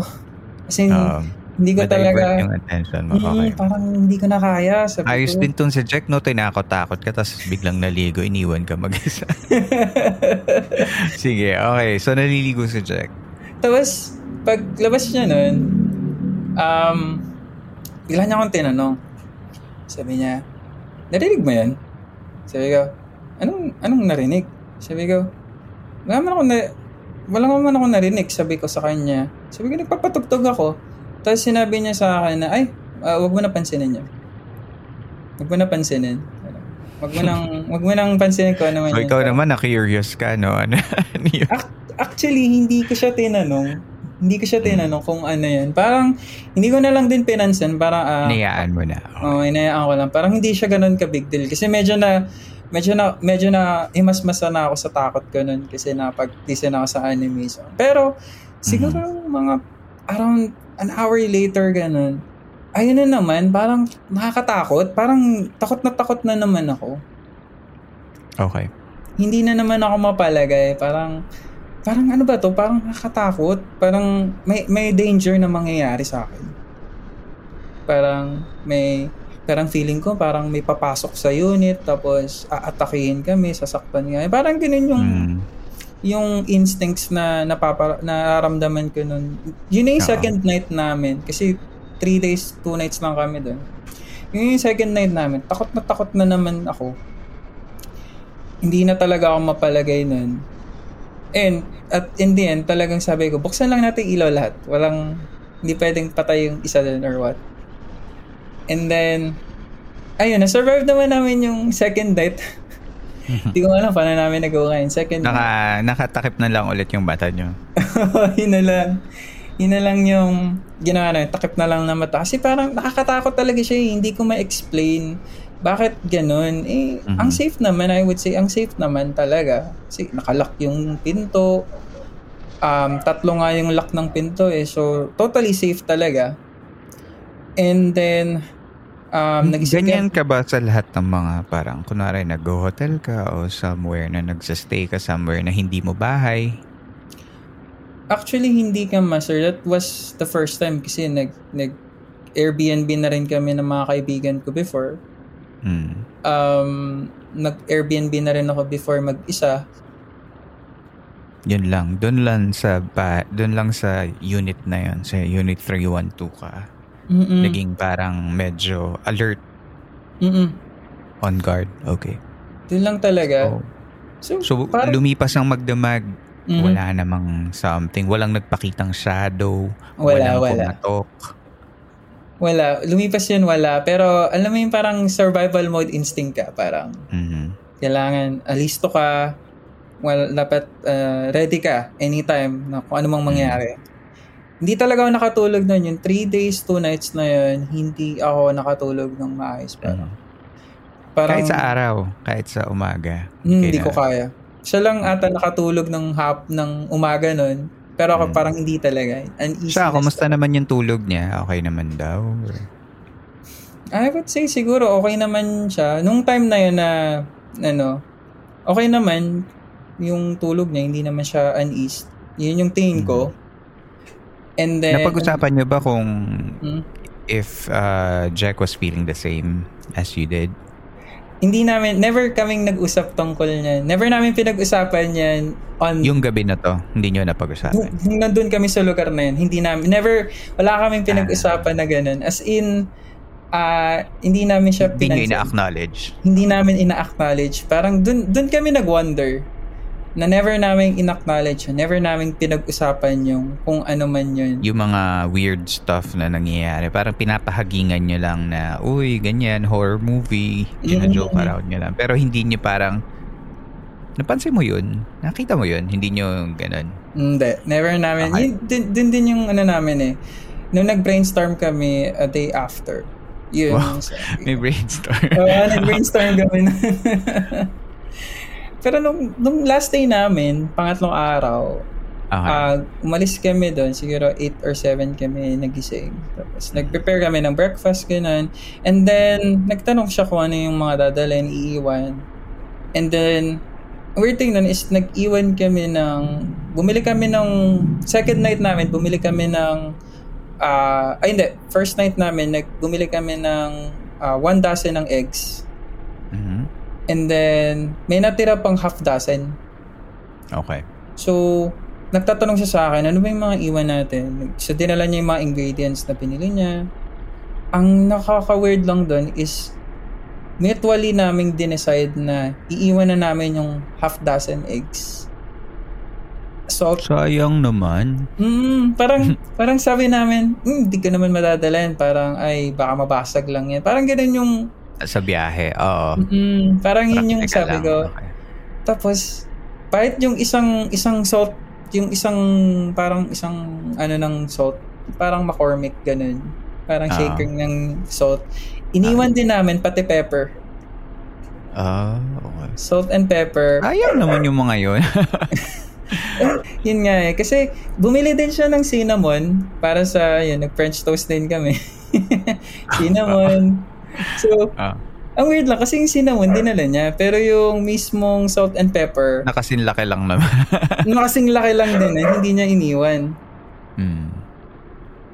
Kasi Um, hindi ko talaga, yung attention mo. Okay. parang hindi ko na kaya. Sabi Ayos ko. din tong si Jack, no? Tinakot-takot ka, tapos biglang naligo, iniwan ka mag-isa. Sige, okay. So, naliligo si Jack. Tapos, paglabas niya nun, um, bigla niya akong tinanong. Sabi niya, narinig mo yan? Sabi ko, anong, anong narinig? Sabi ko, wala man ako na, wala man ako narinig, sabi ko sa kanya. Sabi ko, nagpapatugtog ako. Tapos sinabi niya sa akin na, ay, ah, wag mo na pansinin niya. Wag mo na pansinin. Wag mo nang, wag mo nang pansinin ko ano man So, yun. ikaw naman, na-curious ka, no? Ano, yun? Ac- Actually, hindi ko siya tinanong. Hindi ko siya tinanong kung ano yan. Parang, hindi ko na lang din pinansin. Parang, ah, Niyaan mo na. Oo, inayaan ko lang. Parang hindi siya ganun ka big deal. Kasi medyo na, medyo na, medyo na, imasmasa na ako sa takot ko nun. Kasi napag-listen ako sa anime. So. Pero, siguro mga, around an hour later, ganun. Ayun na naman, parang nakakatakot. Parang takot na takot na naman ako. Okay. Hindi na naman ako mapalagay. Parang, parang ano ba to? Parang nakakatakot. Parang may, may danger na mangyayari sa akin. Parang may, parang feeling ko parang may papasok sa unit tapos aatakihin kami, sasaktan kami. Parang ganun yung, Mm. yung instincts na napapa, nararamdaman ko nun. Yun na yung Oo. second night namin. Kasi three days, two nights lang kami doon. Yun yung second night namin. Takot na takot na naman ako. Hindi na talaga ako mapalagay nun. And at in the end, talagang sabi ko, buksan lang natin ilaw lahat. Walang, hindi pwedeng patay yung isa doon or what. And then, ayun, na-survive naman namin yung second night. Hindi ko alam paano namin nagawa yun. Second night. Naka, nakatakip na lang ulit yung bata nyo. yun na lang. Yun na lang yung ginawa na, takip na lang na mata. Kasi parang nakakatakot talaga siya eh. Hindi ko ma-explain bakit ganun. Eh, Mhm. ang safe naman, I would say, ang safe naman talaga. Kasi nakalock yung pinto. Um, tatlo nga yung lock ng pinto eh. So, totally safe talaga. And then, um, nag Ganyan ka ba sa lahat ng mga parang, kunwari nag-hotel ka o somewhere na nagsastay ka somewhere na hindi mo bahay? Actually, hindi ka master. That was the first time kasi nag, nag Airbnb na rin kami ng mga kaibigan ko before. Mm. Um, nag Airbnb na rin ako before mag-isa. Yun lang. Doon lang sa ba, doon lang sa unit na yun, sa unit 312 ka. Mm-mm. Naging parang medyo alert Mm-mm. on guard. Okay. Doon lang talaga. Oh. So, So, parang- lumipas ang magdamag. Mhm. Wala namang something. Walang nagpakitang shadow. Wala, walang wala. kumatok. Wala. Lumipas yun, wala. Pero alam mo yung parang survival mode instinct ka. Parang Mhm. kailangan alisto ka. Well, dapat uh, ready ka anytime na kung ano mang mangyari. Hindi talaga ako nakatulog nun. Yung 3 days, 2 nights na yun, hindi ako nakatulog ng maayos. Parang, parang Kahit sa araw, kahit sa umaga. Hmm, hindi ko kaya. Siya lang ata nakatulog ng hap ng umaga nun. Pero ako Hmm. parang hindi talaga. Uneasiness Siya, kumusta naman yung tulog niya? Okay naman daw? I would say siguro okay naman siya. Nung time na yun na, ano, okay naman yung tulog niya. Hindi naman siya uneased. Yun yung tingin ko. And then... Napag-usapan niyo ba kung Hmm? if uh, Jack was feeling the same as you did? Hindi namin, never kaming nag-usap tungkol niyan. Never namin pinag-usapan yan on... Yung gabi na to, hindi Nung, napag-usapan? nung nandun kami sa lugar na yun, hindi namin, never, wala kaming pinag-usapan na ganun. As in, ah hindi namin siya Hindi niyo pinansin. ina-acknowledge? Hindi namin ina-acknowledge. Parang dun, dun kami nag-wonder na never namin in-acknowledge. Never namin pinag-usapan yung kung ano man yun. Yung mga weird stuff na nangyayari. Parang pinapahagingan nyo lang na, uy, ganyan, horror movie. Gina-joke Mm. around nyo lang. Pero hindi nyo parang, napansin mo yun? Nakita mo yun? Hindi nyo ganun. Hindi. Never namin. Okay. Yun, dun, dun din yung ano namin eh. Nung nag-brainstorm kami a day after. Yun. Wow. sabi May brainstorm. Oo, nag-brainstorm kami. Pero nung, nung last day namin, pangatlong araw, Okay. ah, umalis kami doon, siguro 8 or 7 kami nagising. Tapos nag-prepare kami ng breakfast, ganun. And then, nagtanong siya kung ano yung mga dadalhin, iiwan. And then, weird thing nun is nag-iwan kami ng, bumili kami ng, second night namin, bumili kami ng, ah, ay hindi, first night namin, nag, bumili kami ng ah, one dozen ng eggs. Mhm. And then, may natira pang half dozen. Okay. So, nagtatanong siya sa akin, ano ba yung mga iwan natin? So, dinala niya yung mga ingredients na pinili niya. Ang nakaka-weird lang doon is, mutually naming dinecide na iiwan na namin yung half dozen eggs. Salt. Sayang naman. Mm, parang, parang sabi namin, "Hmm, hindi ko naman madadalhin. Parang, ay, baka mabasag lang yan. Parang ganun yung, Sa biyahe, oo. mm, parang yun yung sabi lang. ko. Okay. Tapos, kahit yung isang isang salt, yung isang parang isang ano ng salt, parang McCormick ganun. Parang Ah. shaker ng salt. Iniwan din namin pati pepper. Ah, okay. Salt and pepper. Ayaw naman yung mga yun. Yun nga eh. Kasi bumili din siya ng cinnamon para sa, yun, nag-French toast din kami. cinnamon. So, Ah. ang weird lang kasi yung cinnamon dinala niya. Pero yung mismong salt and pepper, Nakasinlaki lang naman. nakasing laki lang din eh. Hindi niya iniwan. hmm.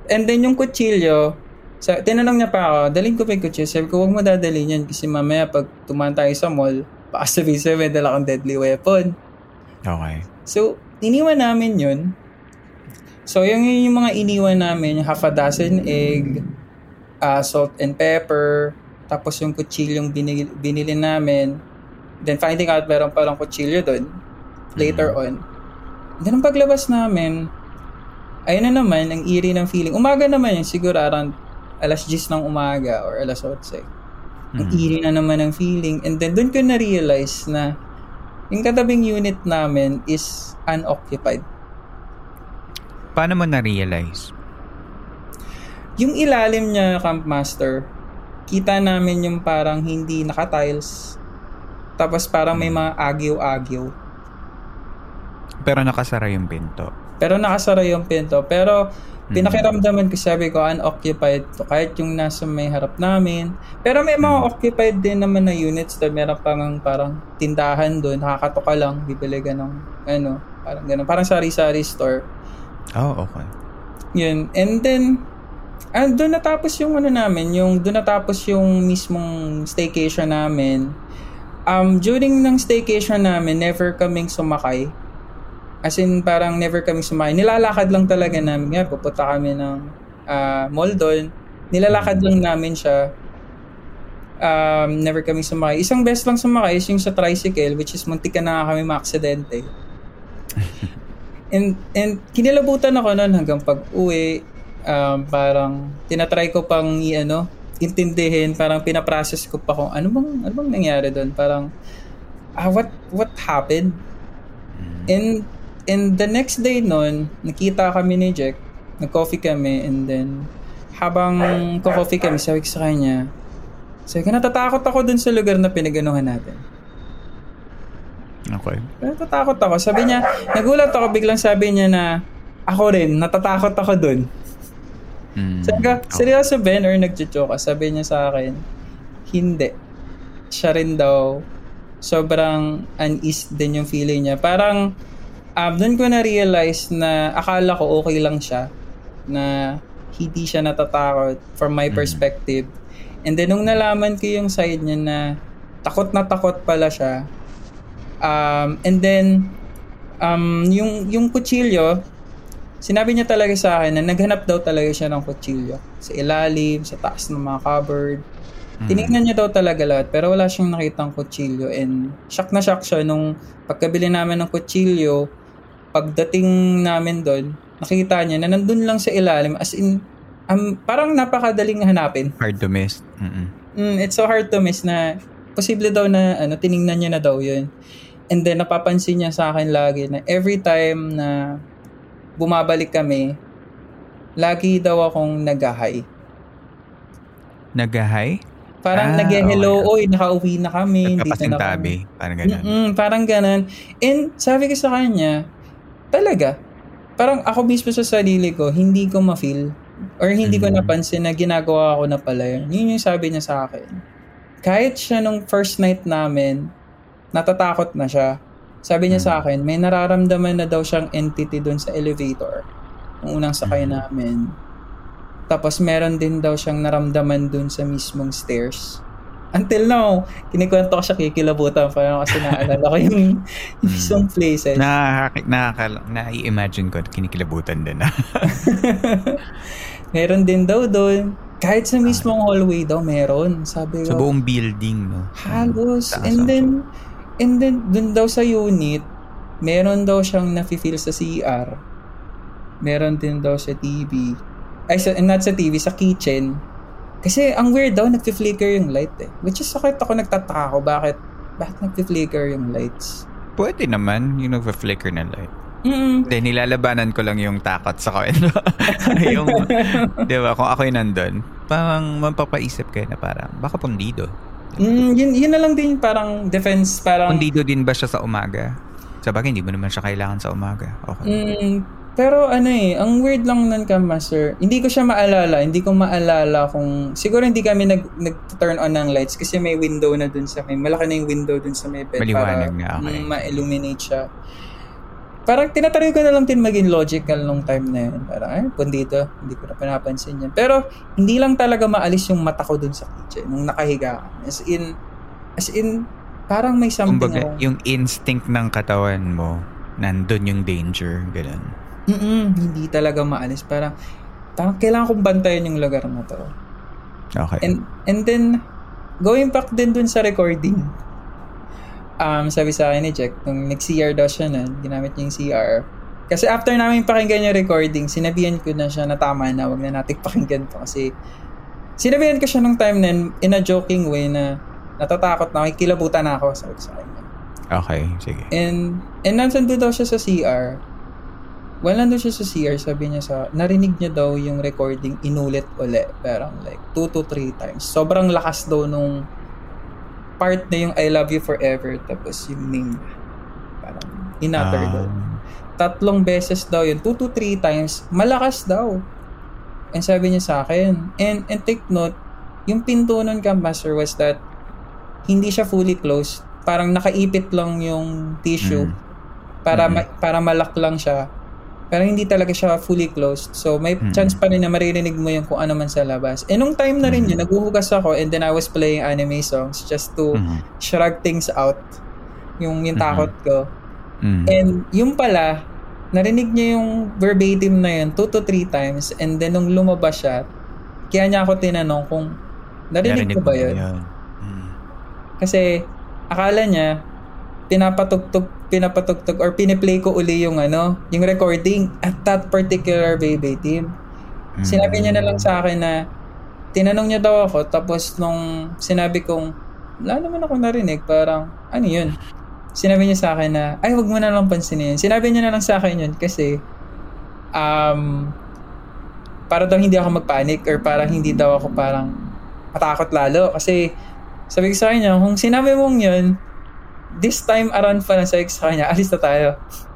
And then yung kutsilyo, sa, tinanong niya pa ako, dalhin ko pa yung kutsilyo. Sabi ko, huwag mo dadalhin yan kasi mamaya pag tumaan tayo sa mall, baka sabihin sa'yo may dala kang deadly weapon. Okay. So, iniwan namin yun. So, yung, yung mga iniwan namin, yung half a dozen egg, ah, salt and pepper, tapos yung kutsilyong binili, binili namin. Then, finding out meron palang kutsilyo doon later on. Then, ang paglabas namin, ayun na naman, ang eerie ng feeling. Umaga naman yun, siguro around alas 10 ng umaga or alas 8. Ang eerie na naman ng feeling. And then, doon ko na-realize na yung katabing unit namin is unoccupied. Paano mo na-realize? Yung ilalim niya, Camp Master, kita namin yung parang hindi naka-tiles. Tapos parang may mga agyo-agyo. Pero nakasara yung pinto. Pero nakasara yung pinto. Pero pinakiramdaman ko, sabi ko, unoccupied to. Kahit yung nasa may harap namin. Pero may mga occupied din naman na units na meron pang parang tindahan doon. Nakakatoka lang, bibili ka ng ano, parang ganun. Parang sari-sari store. Oh, okay. Yun. And then, ah, doon natapos yung ano namin, yung doon natapos yung mismong staycation namin. Um, during ng staycation namin, never kaming sumakay. As in, parang never kami sumakay. Nilalakad lang talaga namin. Nga, pupunta kami ng uh, mall doon. Nilalakad lang namin siya. Um, never kami sumakay. Isang best lang sumakay is yung sa tricycle, which is muntik ka na kami maaksidente. and, and kinilabutan ako noon hanggang pag-uwi. Um, parang tinatry ko pang i-ano, intindihin, parang pinaprocess ko pa kung ano bang, ano bang nangyari doon. Parang, ah, what, what happened? And, and the next day noon, nakita kami ni Jack, nag-coffee kami, and then, habang ko-coffee kami, sabi ko sa kanya, sabi ko, natatakot ako dun sa lugar na pinaganuhan natin. Okay. Natatakot ako. Sabi niya, nagulat ako, biglang sabi niya na, ako rin, natatakot ako dun. Mm. Sabi ko, seryoso Ben or nagjojoke ka? Sabi niya sa akin, hindi. Siya rin daw, sobrang unease din yung feeling niya. Parang, um, doon ko na-realize na akala ko okay lang siya, na hindi siya natatakot from my perspective. And then, nung nalaman ko yung side niya na takot na takot pala siya, um, and then, um, yung, yung kutsilyo, sinabi niya talaga sa akin na naghanap daw talaga siya ng kutsilyo. Sa ilalim, sa taas ng mga cupboard. Tinignan niya daw talaga lahat pero wala siyang nakitang kutsilyo and shock na shock siya nung pagkabili namin ng kutsilyo, pagdating namin doon, nakita niya na nandun lang sa ilalim as in um, parang napakadaling hanapin. Hard to miss. Mm-mm. Mm, it's so hard to miss na posible daw na ano tiningnan niya na daw 'yun. And then napapansin niya sa akin lagi na every time na bumabalik kami, lagi daw akong nagahay. Nagahay? Parang Ah, nag-hello, okay. oy, nakauwi na kami, dito na. Parang ganun. Mm-mm, parang ganun. And sabi ko sa kanya, talaga, parang ako mismo sa sarili ko, hindi ko ma-feel or hindi ko Mm. napansin na ginagawa ko na pala yun. Yun yung sabi niya sa akin. Kahit siya nung first night namin, natatakot na siya. Sabi niya sa akin, may nararamdaman na daw siyang entity doon sa elevator. Nung unang sakay Mm. namin. Tapos meron din daw siyang naramdaman doon sa mismong stairs. Until now, kinikwento ko siya kikilabutan pa kasi naalala ko yung yung mismong places. Nakaka- nakaka- na-imagine ko, kinikilabutan din. meron din daw doon. Kahit sa mismong hallway daw, meron. Sabi sa ko, buong building, no? halos. Taas And then, and then, dun daw sa unit, meron daw siyang nafe-feel sa CR. Meron din daw sa TV. Ay, sa, not sa TV, sa kitchen. Kasi ang weird daw, nagfi-flicker yung light eh. Which is sakit ako nagtataka ko, bakit, bakit nagfi-flicker yung lights? Pwede naman, yung nag-flicker na light. Mm, Hindi, nilalabanan ko lang yung takot sa kwento. yung, di ba, kung ako yung nandun, parang mapapaisip kayo na parang, baka pundido. Mm, yun, yun na lang din parang defense, parang... Pundido din ba siya sa umaga? Sa bagay, hindi mo naman siya kailangan sa umaga. Okay. Mm, pero ano eh, ang weird lang nun ka, Master. Hindi ko siya maalala. Hindi ko maalala kung... Siguro hindi kami nag, nag-turn on ng lights kasi may window na dun sa may... Malaki na yung window dun sa may bed. Maliwanag para, na, okay. mm, ma-illuminate siya. Parang tinatry ko na lang din maging logical nung time na yun. Parang, ay, pundito. Hindi ko na pinapansin yan. Pero, hindi lang talaga maalis yung mata ko dun sa kitchen nung nakahiga ka. As in, as in, parang may something Kumbaga, akong- yung instinct ng katawan mo, nandun yung danger, ganun. Mm-mm, hindi talaga maalis. Parang, parang kailangan kong bantayan yung lugar na to. Okay. And, and then, going back din dun sa recording, um, sabi sa akin ni Jack, nung nag-CR daw siya nun, ginamit niya yung CR. Kasi after namin pakinggan yung recording, sinabihan ko na siya na tama na, wag na natin pakinggan pa kasi sinabihan ko siya nung time na in a joking way na natatakot na, kikilabutan na ako, sabi ko sa kanya. okay, sige. And, and nandun daw siya sa CR. Well, nandun siya sa CR, sabi niya sa, narinig niya daw yung recording inulit ulit. Parang like, two to three times. Sobrang lakas daw nung part na yung I love you forever, tapos yung name. Parang, inutter Ah. daw. Tatlong beses daw yun, two to three times, malakas daw. And sabi niya sa akin, and, and take note, yung pinto nun Master was that hindi siya fully closed. Parang nakaipit lang yung tissue Mm. para Mm. ma- para malak lang siya. Pero hindi talaga siya fully closed. So may Mm. chance pa rin na maririnig mo yung kung ano man sa labas. And nung time na rin yun, naghuhugas ako and then I was playing anime songs just to Mhm. shrug things out. Yung, yung takot ko. Mm. And yung pala, narinig niya yung verbatim na yun two to three times and then nung lumabas siya, kaya niya ako tinanong kung narinig, ko ba yun? Mm. Kasi akala niya pinapatugtog pinapatugtog or piniplay ko uli yung ano, yung recording at that particular verbatim. Sinabi niya na lang sa akin na tinanong niya daw ako tapos nung sinabi kong wala naman ako narinig parang ano yun? Sinabi niya sa akin na ay wag mo na lang pansinin yun. Sinabi niya na lang sa akin yun kasi um para daw hindi ako magpanic or parang hindi daw ako parang matakot lalo. Kasi sabi ko sa kanya kung sinabi mong yun this time around pa na sabi sa kanya alis na tayo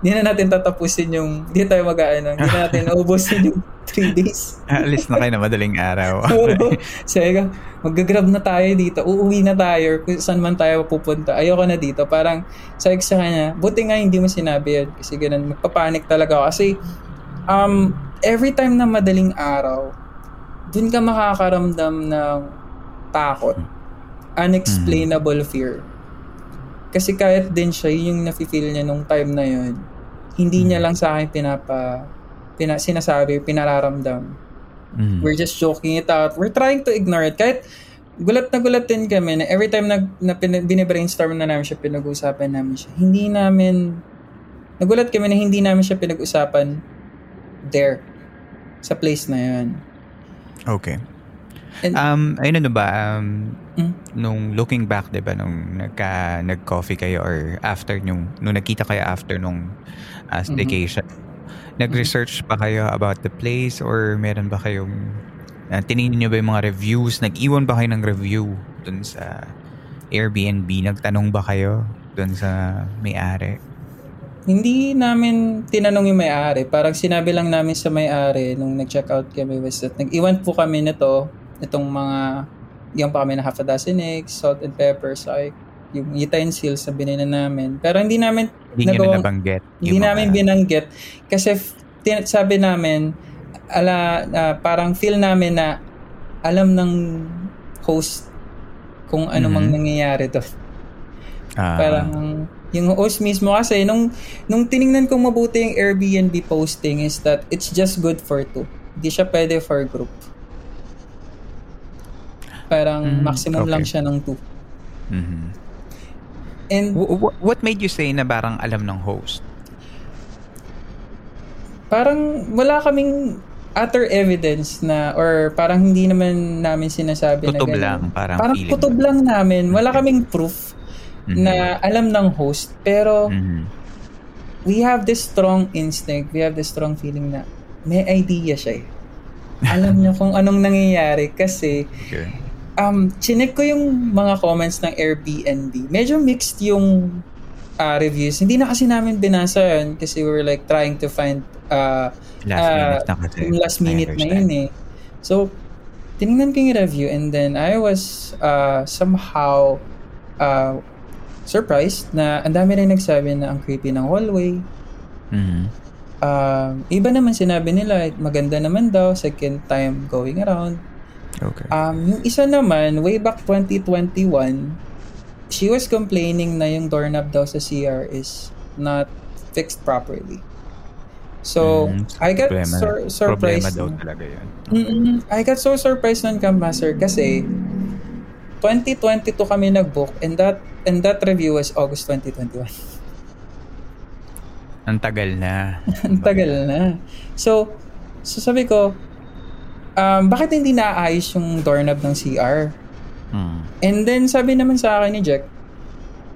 hindi na natin tatapusin yung hindi tayo mag-ano hindi na natin naubusin yung 3 days Alis na kayo na madaling araw. Oo. Sabi ko, mag-grab na tayo dito. Uuwi na tayo kung saan man tayo pupunta. Ayoko na dito. Parang sabi sa kanya, buti nga hindi mo sinabi yun. Kasi ganun, magpapanik talaga ako. Kasi um, every time na madaling araw, dun ka makakaramdam ng takot. Unexplainable fear. Kasi kahit din siya, yun yung nafe-feel niya nung time na yun. Hindi niya lang sa akin pinapa pina, sinasabi, pinararamdam. Mm. We're just joking it out. We're trying to ignore it. Kahit gulat na gulat din kami na every time na, na pin, binibrainstorm na namin siya, pinag-uusapan namin siya. Hindi namin, nagulat kami na hindi namin siya pinag-usapan there. Sa place na yun. Okay. And, Um, ayun ano ba, um, Mm. nung looking back, di ba, nung nagka, nag-coffee kayo or after nung, nung nakita kayo after nung uh, staycation, nag-research pa kayo about the place or meron ba kayong, uh, tinignan nyo ba yung mga reviews? Nag-iwan ba kayo ng review dun sa Airbnb? Nagtanong ba kayo dun sa may-ari? hindi namin tinanong yung may-ari. Parang sinabi lang namin sa may-ari nung nag-check out kami was that nag-iwan po kami nito, itong mga, yung pa kami na half a dozen eggs, salt and pepper, like, yung utensils na binili namin. Pero hindi namin Hindi nyo na nagawa- nabanggit? Hindi mga- namin binanggit kasi tin- sabi namin ala ah, parang feel namin na alam ng host kung ano mang Mhm. nangyayari to. Ah, Parang yung host mismo kasi nung nung tiningnan kong mabuti yung Airbnb posting is that it's just good for two. Hindi siya pwede for group. Parang Mm, maximum lang okay. siya ng two. mhm. And wh- what made you say na parang alam ng host? parang wala kaming other evidence na or parang hindi naman namin sinasabi Kutob na ganun. lang, parang parang kutob lang. lang namin. Wala Okay. kaming proof Mhm. na alam ng host pero Mhm. we have this strong instinct, we have this strong feeling na may idea siya eh. Alam niya kung anong nangyayari kasi Okay. Um, chinek ko yung mga comments ng Airbnb. Medyo mixed yung uh, reviews. Hindi na kasi namin binasa yun kasi we were like trying to find uh, Last uh, minute na kasi. yung last minute na yun eh. So, tinignan ko yung review and then I was uh, somehow uh, surprised na ang dami rin nagsabi na ang creepy ng hallway. Mhm. Um, iba naman sinabi nila, maganda naman daw, second time going around. Okay. Um, yung isa naman, way back 2021, she was complaining na yung doorknob daw sa CR is not fixed properly. So, Mm, I got problema, sur- surprised. Problema daw talaga yun. Mm-mm. I got so surprised nun, Camp Master, kasi 2022 kami nag-book and that and that review was August 2021. Ang tagal na. Ang tagal na. So, so sabi ko, um, bakit hindi naayos yung doorknob ng CR? Hmm. And then sabi naman sa akin ni Jack,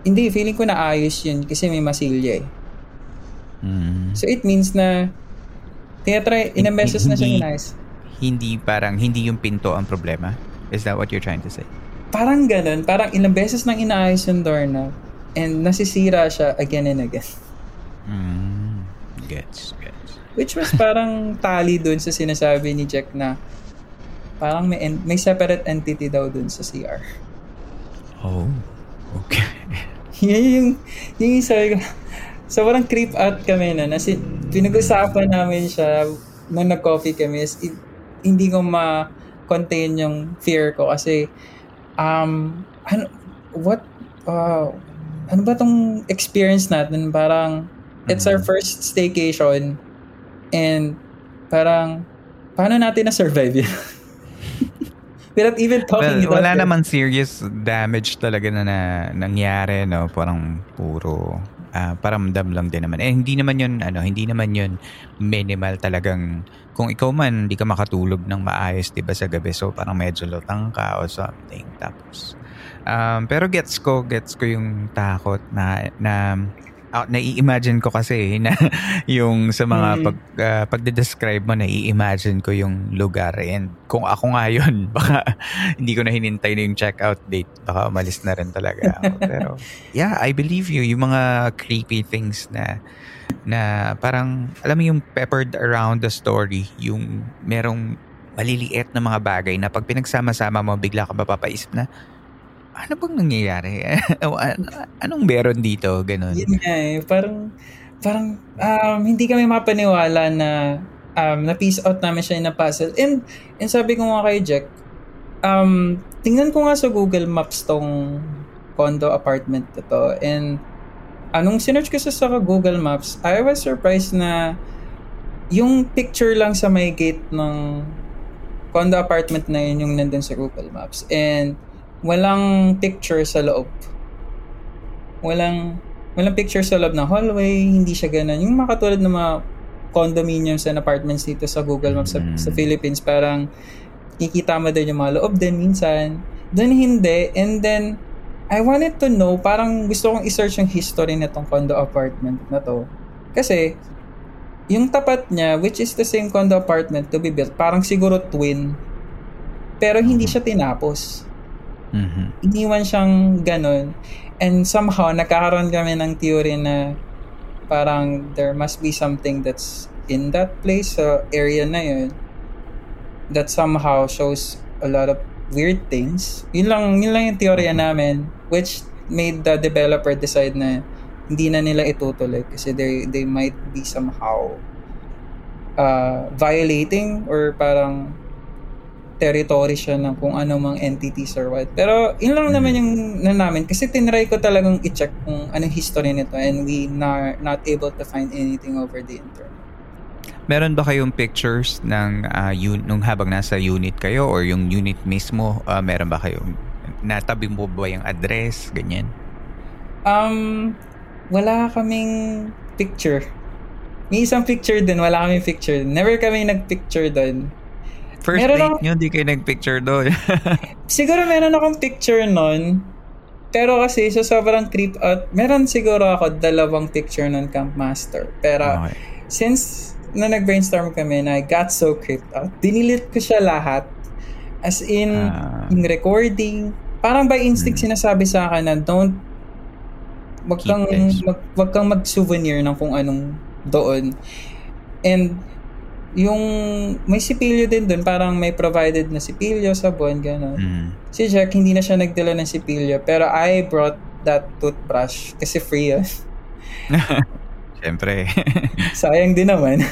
hindi, feeling ko naayos yun kasi may masilya eh. Hmm. So it means na tinatry, ilang beses na siya inayos. Hindi parang, hindi yung pinto ang problema? Is that what you're trying to say? Parang ganun, parang ilang beses nang inaayos yung doorknob and nasisira siya again and again. Hmm. Gets, gets. Which was parang tali dun sa sinasabi ni Jack na parang may, en- may separate entity daw dun sa CR. Oh. Okay. Yun yung, yung sabi ko, sobrang creep out kami na. Nasi, pinag-usapan namin siya nung nag-coffee kami. Is, i- hindi ko ma-contain yung fear ko kasi um, ano, what, uh, ano ba tong experience natin? Parang It's our first staycation. And parang, paano natin na-survive yun? Without even talking well, about wala it. naman serious damage talaga na, na nangyari no parang puro ah, paramdam lang din naman eh hindi naman yun ano hindi naman yun minimal talagang kung ikaw man hindi ka makatulog ng maayos 'di ba sa gabi so parang medyo lutang ka or something tapos um, pero gets ko gets ko yung takot na na ah, nai-imagine ko kasi na yung sa mga Mm. pag ah, pagde-describe mo nai-imagine ko yung lugar. And kung ako nga yun baka hindi ko na hinintay na yung checkout date. Baka umalis na rin talaga ako. Pero yeah I believe you. Yung mga creepy things na na parang alam mo yung peppered around the story yung merong maliliit na mga bagay na pag pinagsama-sama mo bigla ka mapapaisip na ano bang nangyayari? Anong meron dito? Ganun. Yun nga eh. Parang, parang um, hindi kami mapaniwala na um, na-piece out namin siya in a puzzle. And, and sabi ko nga kay Jack, um, tingnan ko nga sa Google Maps tong condo apartment na to. And anong sinerch ko sa, sa Google Maps, I was surprised na yung picture lang sa may gate ng condo apartment na yun yung nandun sa Google Maps. And walang picture sa loob. Walang walang picture sa loob ng hallway, hindi siya ganun. Yung mga katulad ng mga condominiums and apartments dito sa Google Maps sa, sa Philippines, parang ikita mo din yung mga loob din minsan. Doon hindi. And then, I wanted to know, parang gusto kong i-search yung history nitong condo apartment na to. Kasi, yung tapat niya, which is the same condo apartment to be built, parang siguro twin. Pero hindi siya tinapos. Mhm. Iniwan siyang ganun. And somehow, nagkakaroon kami ng theory na parang there must be something that's in that place, sa area na yun, that somehow shows a lot of weird things. Yun lang, yun lang yung teorya namin, which made the developer decide na hindi na nila itutuloy kasi they, they might be somehow uh, violating or parang territory siya ng kung ano mang entities or what. Pero yun lang naman yung na namin kasi tinry ko talagang i-check kung anong history nito and we are not able to find anything over the internet. Meron ba kayong pictures ng ah, un- nung habang nasa unit kayo or yung unit mismo? ah, meron ba kayong natabi mo ba yung address? Ganyan. Um, wala kaming picture. May isang picture din, wala kaming picture. Never kami nag-picture doon. First Meron date ako- nyo, di kayo nag-picture doon. Siguro meron akong picture nun. Pero kasi sa sobrang creep out, meron siguro ako dalawang picture nun Camp Master. Pero Okay. since na nag-brainstorm kami na I got so creeped out, dinilit ko siya lahat. As in, Ah. yung recording. Parang by instinct sinasabi sa akin na don't wag kang mag, wag kang mag-souvenir ng kung anong doon. And yung may sipilyo din doon, parang may provided na sipilyo, sabon, gano'n. Mm. Si Jack, hindi na siya nagdala ng sipilyo, pero I brought that toothbrush kasi free yun. Siyempre. Sayang din naman.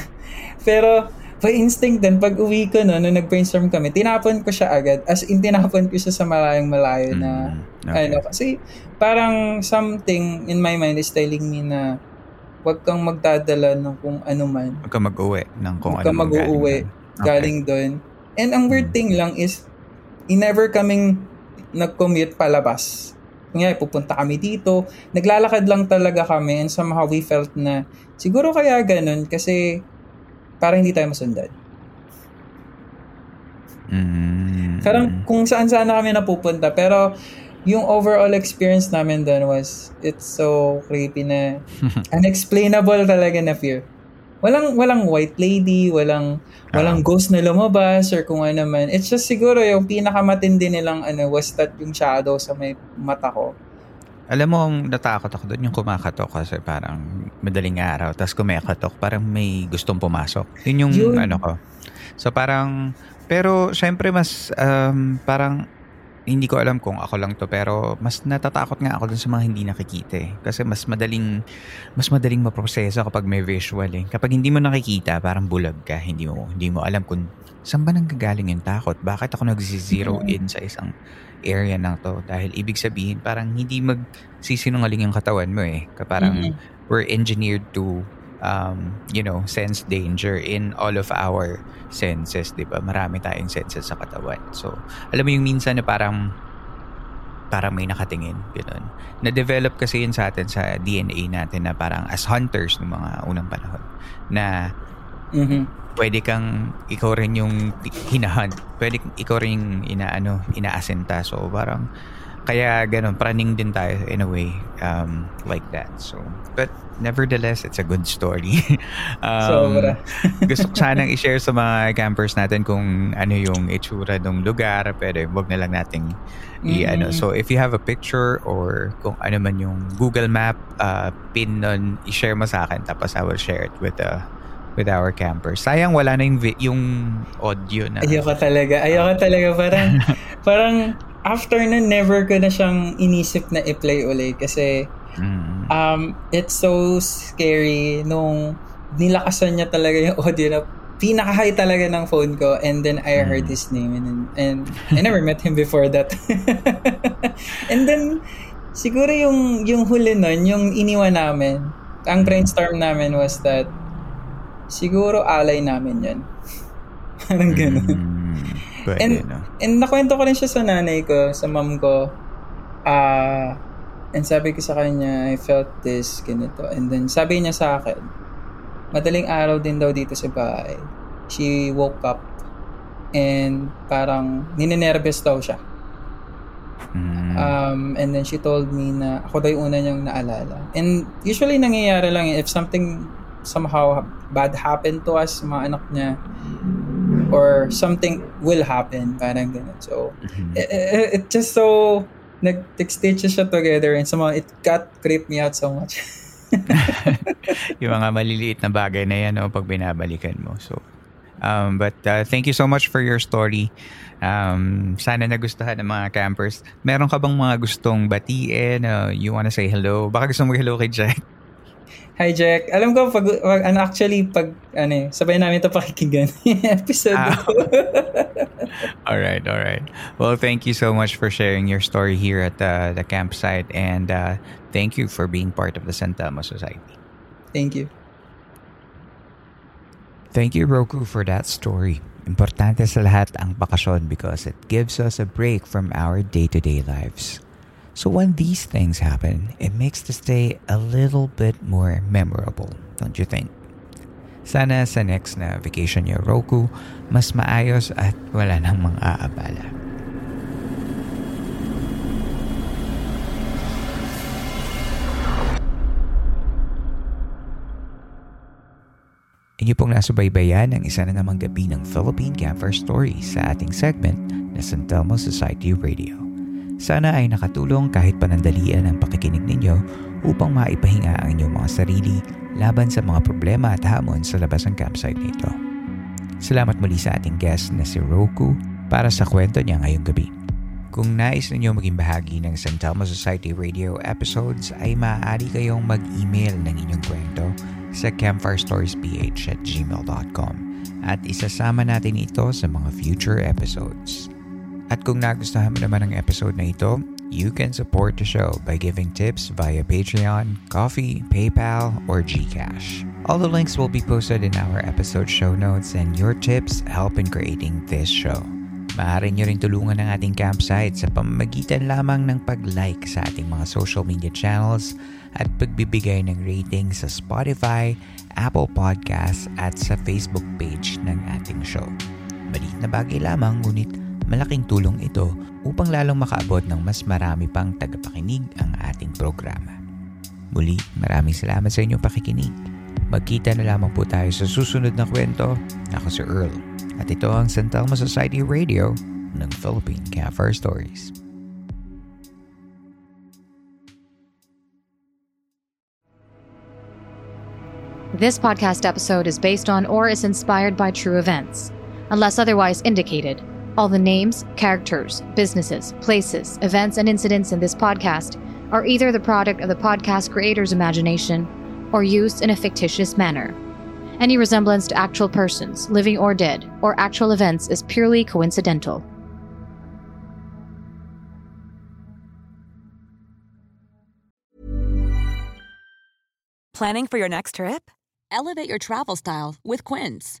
pero by instinct din, pag uwi ko no, nung nag-brainstorm kami, tinapon ko siya agad. As in, tinapon ko siya sa malayong malayo na, Mm, okay. ano, kasi parang something in my mind is telling me na wag kang magdadala ng kung ano man. Huwag ka mag-uwi ng kung Huwag ano kang mang galing mag-uuwi doon. Okay. galing doon. And ang weird thing lang is, never kaming nag-commute palabas. Kunya, pupunta kami dito. Naglalakad lang talaga kami and somehow we felt na siguro kaya ganun kasi parang hindi tayo masundan. Mm. Parang kung saan saan na kami napupunta. Pero yung overall experience namin doon was it's so creepy na unexplainable talaga na fear. Walang walang white lady, walang walang ghost na lumabas or kung ano man. It's just siguro yung pinakamatindi nilang ano was that yung shadow sa may mata ko. Alam mo, ang natakot ako doon yung kumakatok kasi parang madaling araw. Tapos kumakatok, parang may gustong pumasok. Yun yung Yun. ano ko. So parang, pero syempre mas um, parang hindi ko alam kung ako lang to pero mas natatakot nga ako dun sa mga hindi nakikita eh. Kasi mas madaling mas madaling maproseso kapag may visual eh. Kapag hindi mo nakikita, parang bulag ka. Hindi mo hindi mo alam kung saan ba nanggagaling yung takot. Bakit ako nag-zero in sa isang area na to? Dahil ibig sabihin, parang hindi magsisinungaling yung katawan mo eh. Parang Mhm. we're engineered to um, you know, sense danger in all of our senses, 'di ba? Marami tayong senses sa katawan. So, alam mo yung minsan na parang parang may nakatingin, ganun. Na-develop kasi yun sa atin sa DNA natin na parang as hunters ng mga unang panahon na Mhm. pwede kang ikaw rin yung hinahunt. Pwede ikaw rin yung inaano, inaasenta. So parang kaya ganun, praning din tayo in a way um, like that. So, but nevertheless, it's a good story. um, Sobra. gusto ko sanang i-share sa mga campers natin kung ano yung itsura ng lugar. Pero wag na lang nating i-ano. Mm. So, if you have a picture or kung ano man yung Google Map, uh, pin nun, i-share mo sa akin. Tapos I will share it with the with our campers. Sayang wala na yung, vi- yung audio na. Ayoko talaga. Ayoko talaga. Parang, parang after nun, never ko na siyang inisip na i-play ulit kasi Mm. um, it's so scary nung nilakasan niya talaga yung audio na pinaka-high talaga ng phone ko and then I heard his name and, and I never met him before that. and then siguro yung yung huli nun, yung iniwan namin, ang brainstorm namin was that siguro alay namin yan. Parang ganun. Mm. Pwede, And, no? and nakwento ko rin siya sa nanay ko, sa mom ko. Ah, and sabi ko sa kanya, I felt this, ganito. And then sabi niya sa akin, madaling araw din daw dito sa bahay. She woke up and parang ninenervous daw siya. Mm. Um, and then she told me na ako daw yung una niyang naalala. And usually nangyayari lang yun, if something somehow bad happened to us, mga anak niya, or something will happen, parang ganun. So, Mhm. it, it, it just so nag-stitches siya together and somehow it got creeped me out so much. yung mga maliliit na bagay na yan no, pag binabalikan mo. So, um, but uh, thank you so much for your story. Um, sana nagustuhan ng mga campers. Meron ka bang mga gustong batiin? Uh, you wanna say hello? Baka gusto mo hello kay Jack? Hi Jack, alam ko pag, ano actually pag ano eh, sabay namin to pakikinggan episode Ah. all right, all right. Well, thank you so much for sharing your story here at the, the campsite and uh, thank you for being part of the San Telmo Society. Thank you. Thank you, Roku, for that story. Importante sa lahat ang bakasyon because it gives us a break from our day-to-day lives. So when these things happen, it makes the stay a little bit more memorable, don't you think? Sana sa next na vacation niyo, Roku, mas maayos at wala nang mga aabala. Inyo pong nasubaybayan ang isa na namang gabi ng Philippine Campfire Stories sa ating segment na San Telmo Society Radio. Sana ay nakatulong kahit panandalian ang pakikinig ninyo upang maipahinga ang inyong mga sarili laban sa mga problema at hamon sa labas ng campsite nito. Salamat muli sa ating guest na si Roku para sa kwento niya ngayong gabi. Kung nais ninyo maging bahagi ng San Telmo Society Radio episodes ay maaari kayong mag-email ng inyong kwento sa campfirestoriesph at gmail.com at isasama natin ito sa mga future episodes. At kung nagustuhan mo naman ang episode na ito, you can support the show by giving tips via Patreon, Coffee, PayPal, or GCash. All the links will be posted in our episode show notes and your tips help in creating this show. Maaari nyo rin tulungan ang ating campsite sa pamamagitan lamang ng pag-like sa ating mga social media channels at pagbibigay ng rating sa Spotify, Apple Podcasts at sa Facebook page ng ating show. Maliit na bagay lamang ngunit malaking tulong ito upang lalong makaabot ng mas marami pang tagapakinig ang ating programa. Muli, maraming salamat sa inyong pakikinig. Magkita na lamang po tayo sa susunod na kwento. Ako si Earl. At ito ang San Telmo Society Radio ng Philippine Campfire Stories. This podcast episode is based on or is inspired by true events. Unless otherwise indicated, all the names, characters, businesses, places, events, and incidents in this podcast are either the product of the podcast creator's imagination or used in a fictitious manner. Any resemblance to actual persons, living or dead, or actual events is purely coincidental. Planning for your next trip? Elevate your travel style with Quince.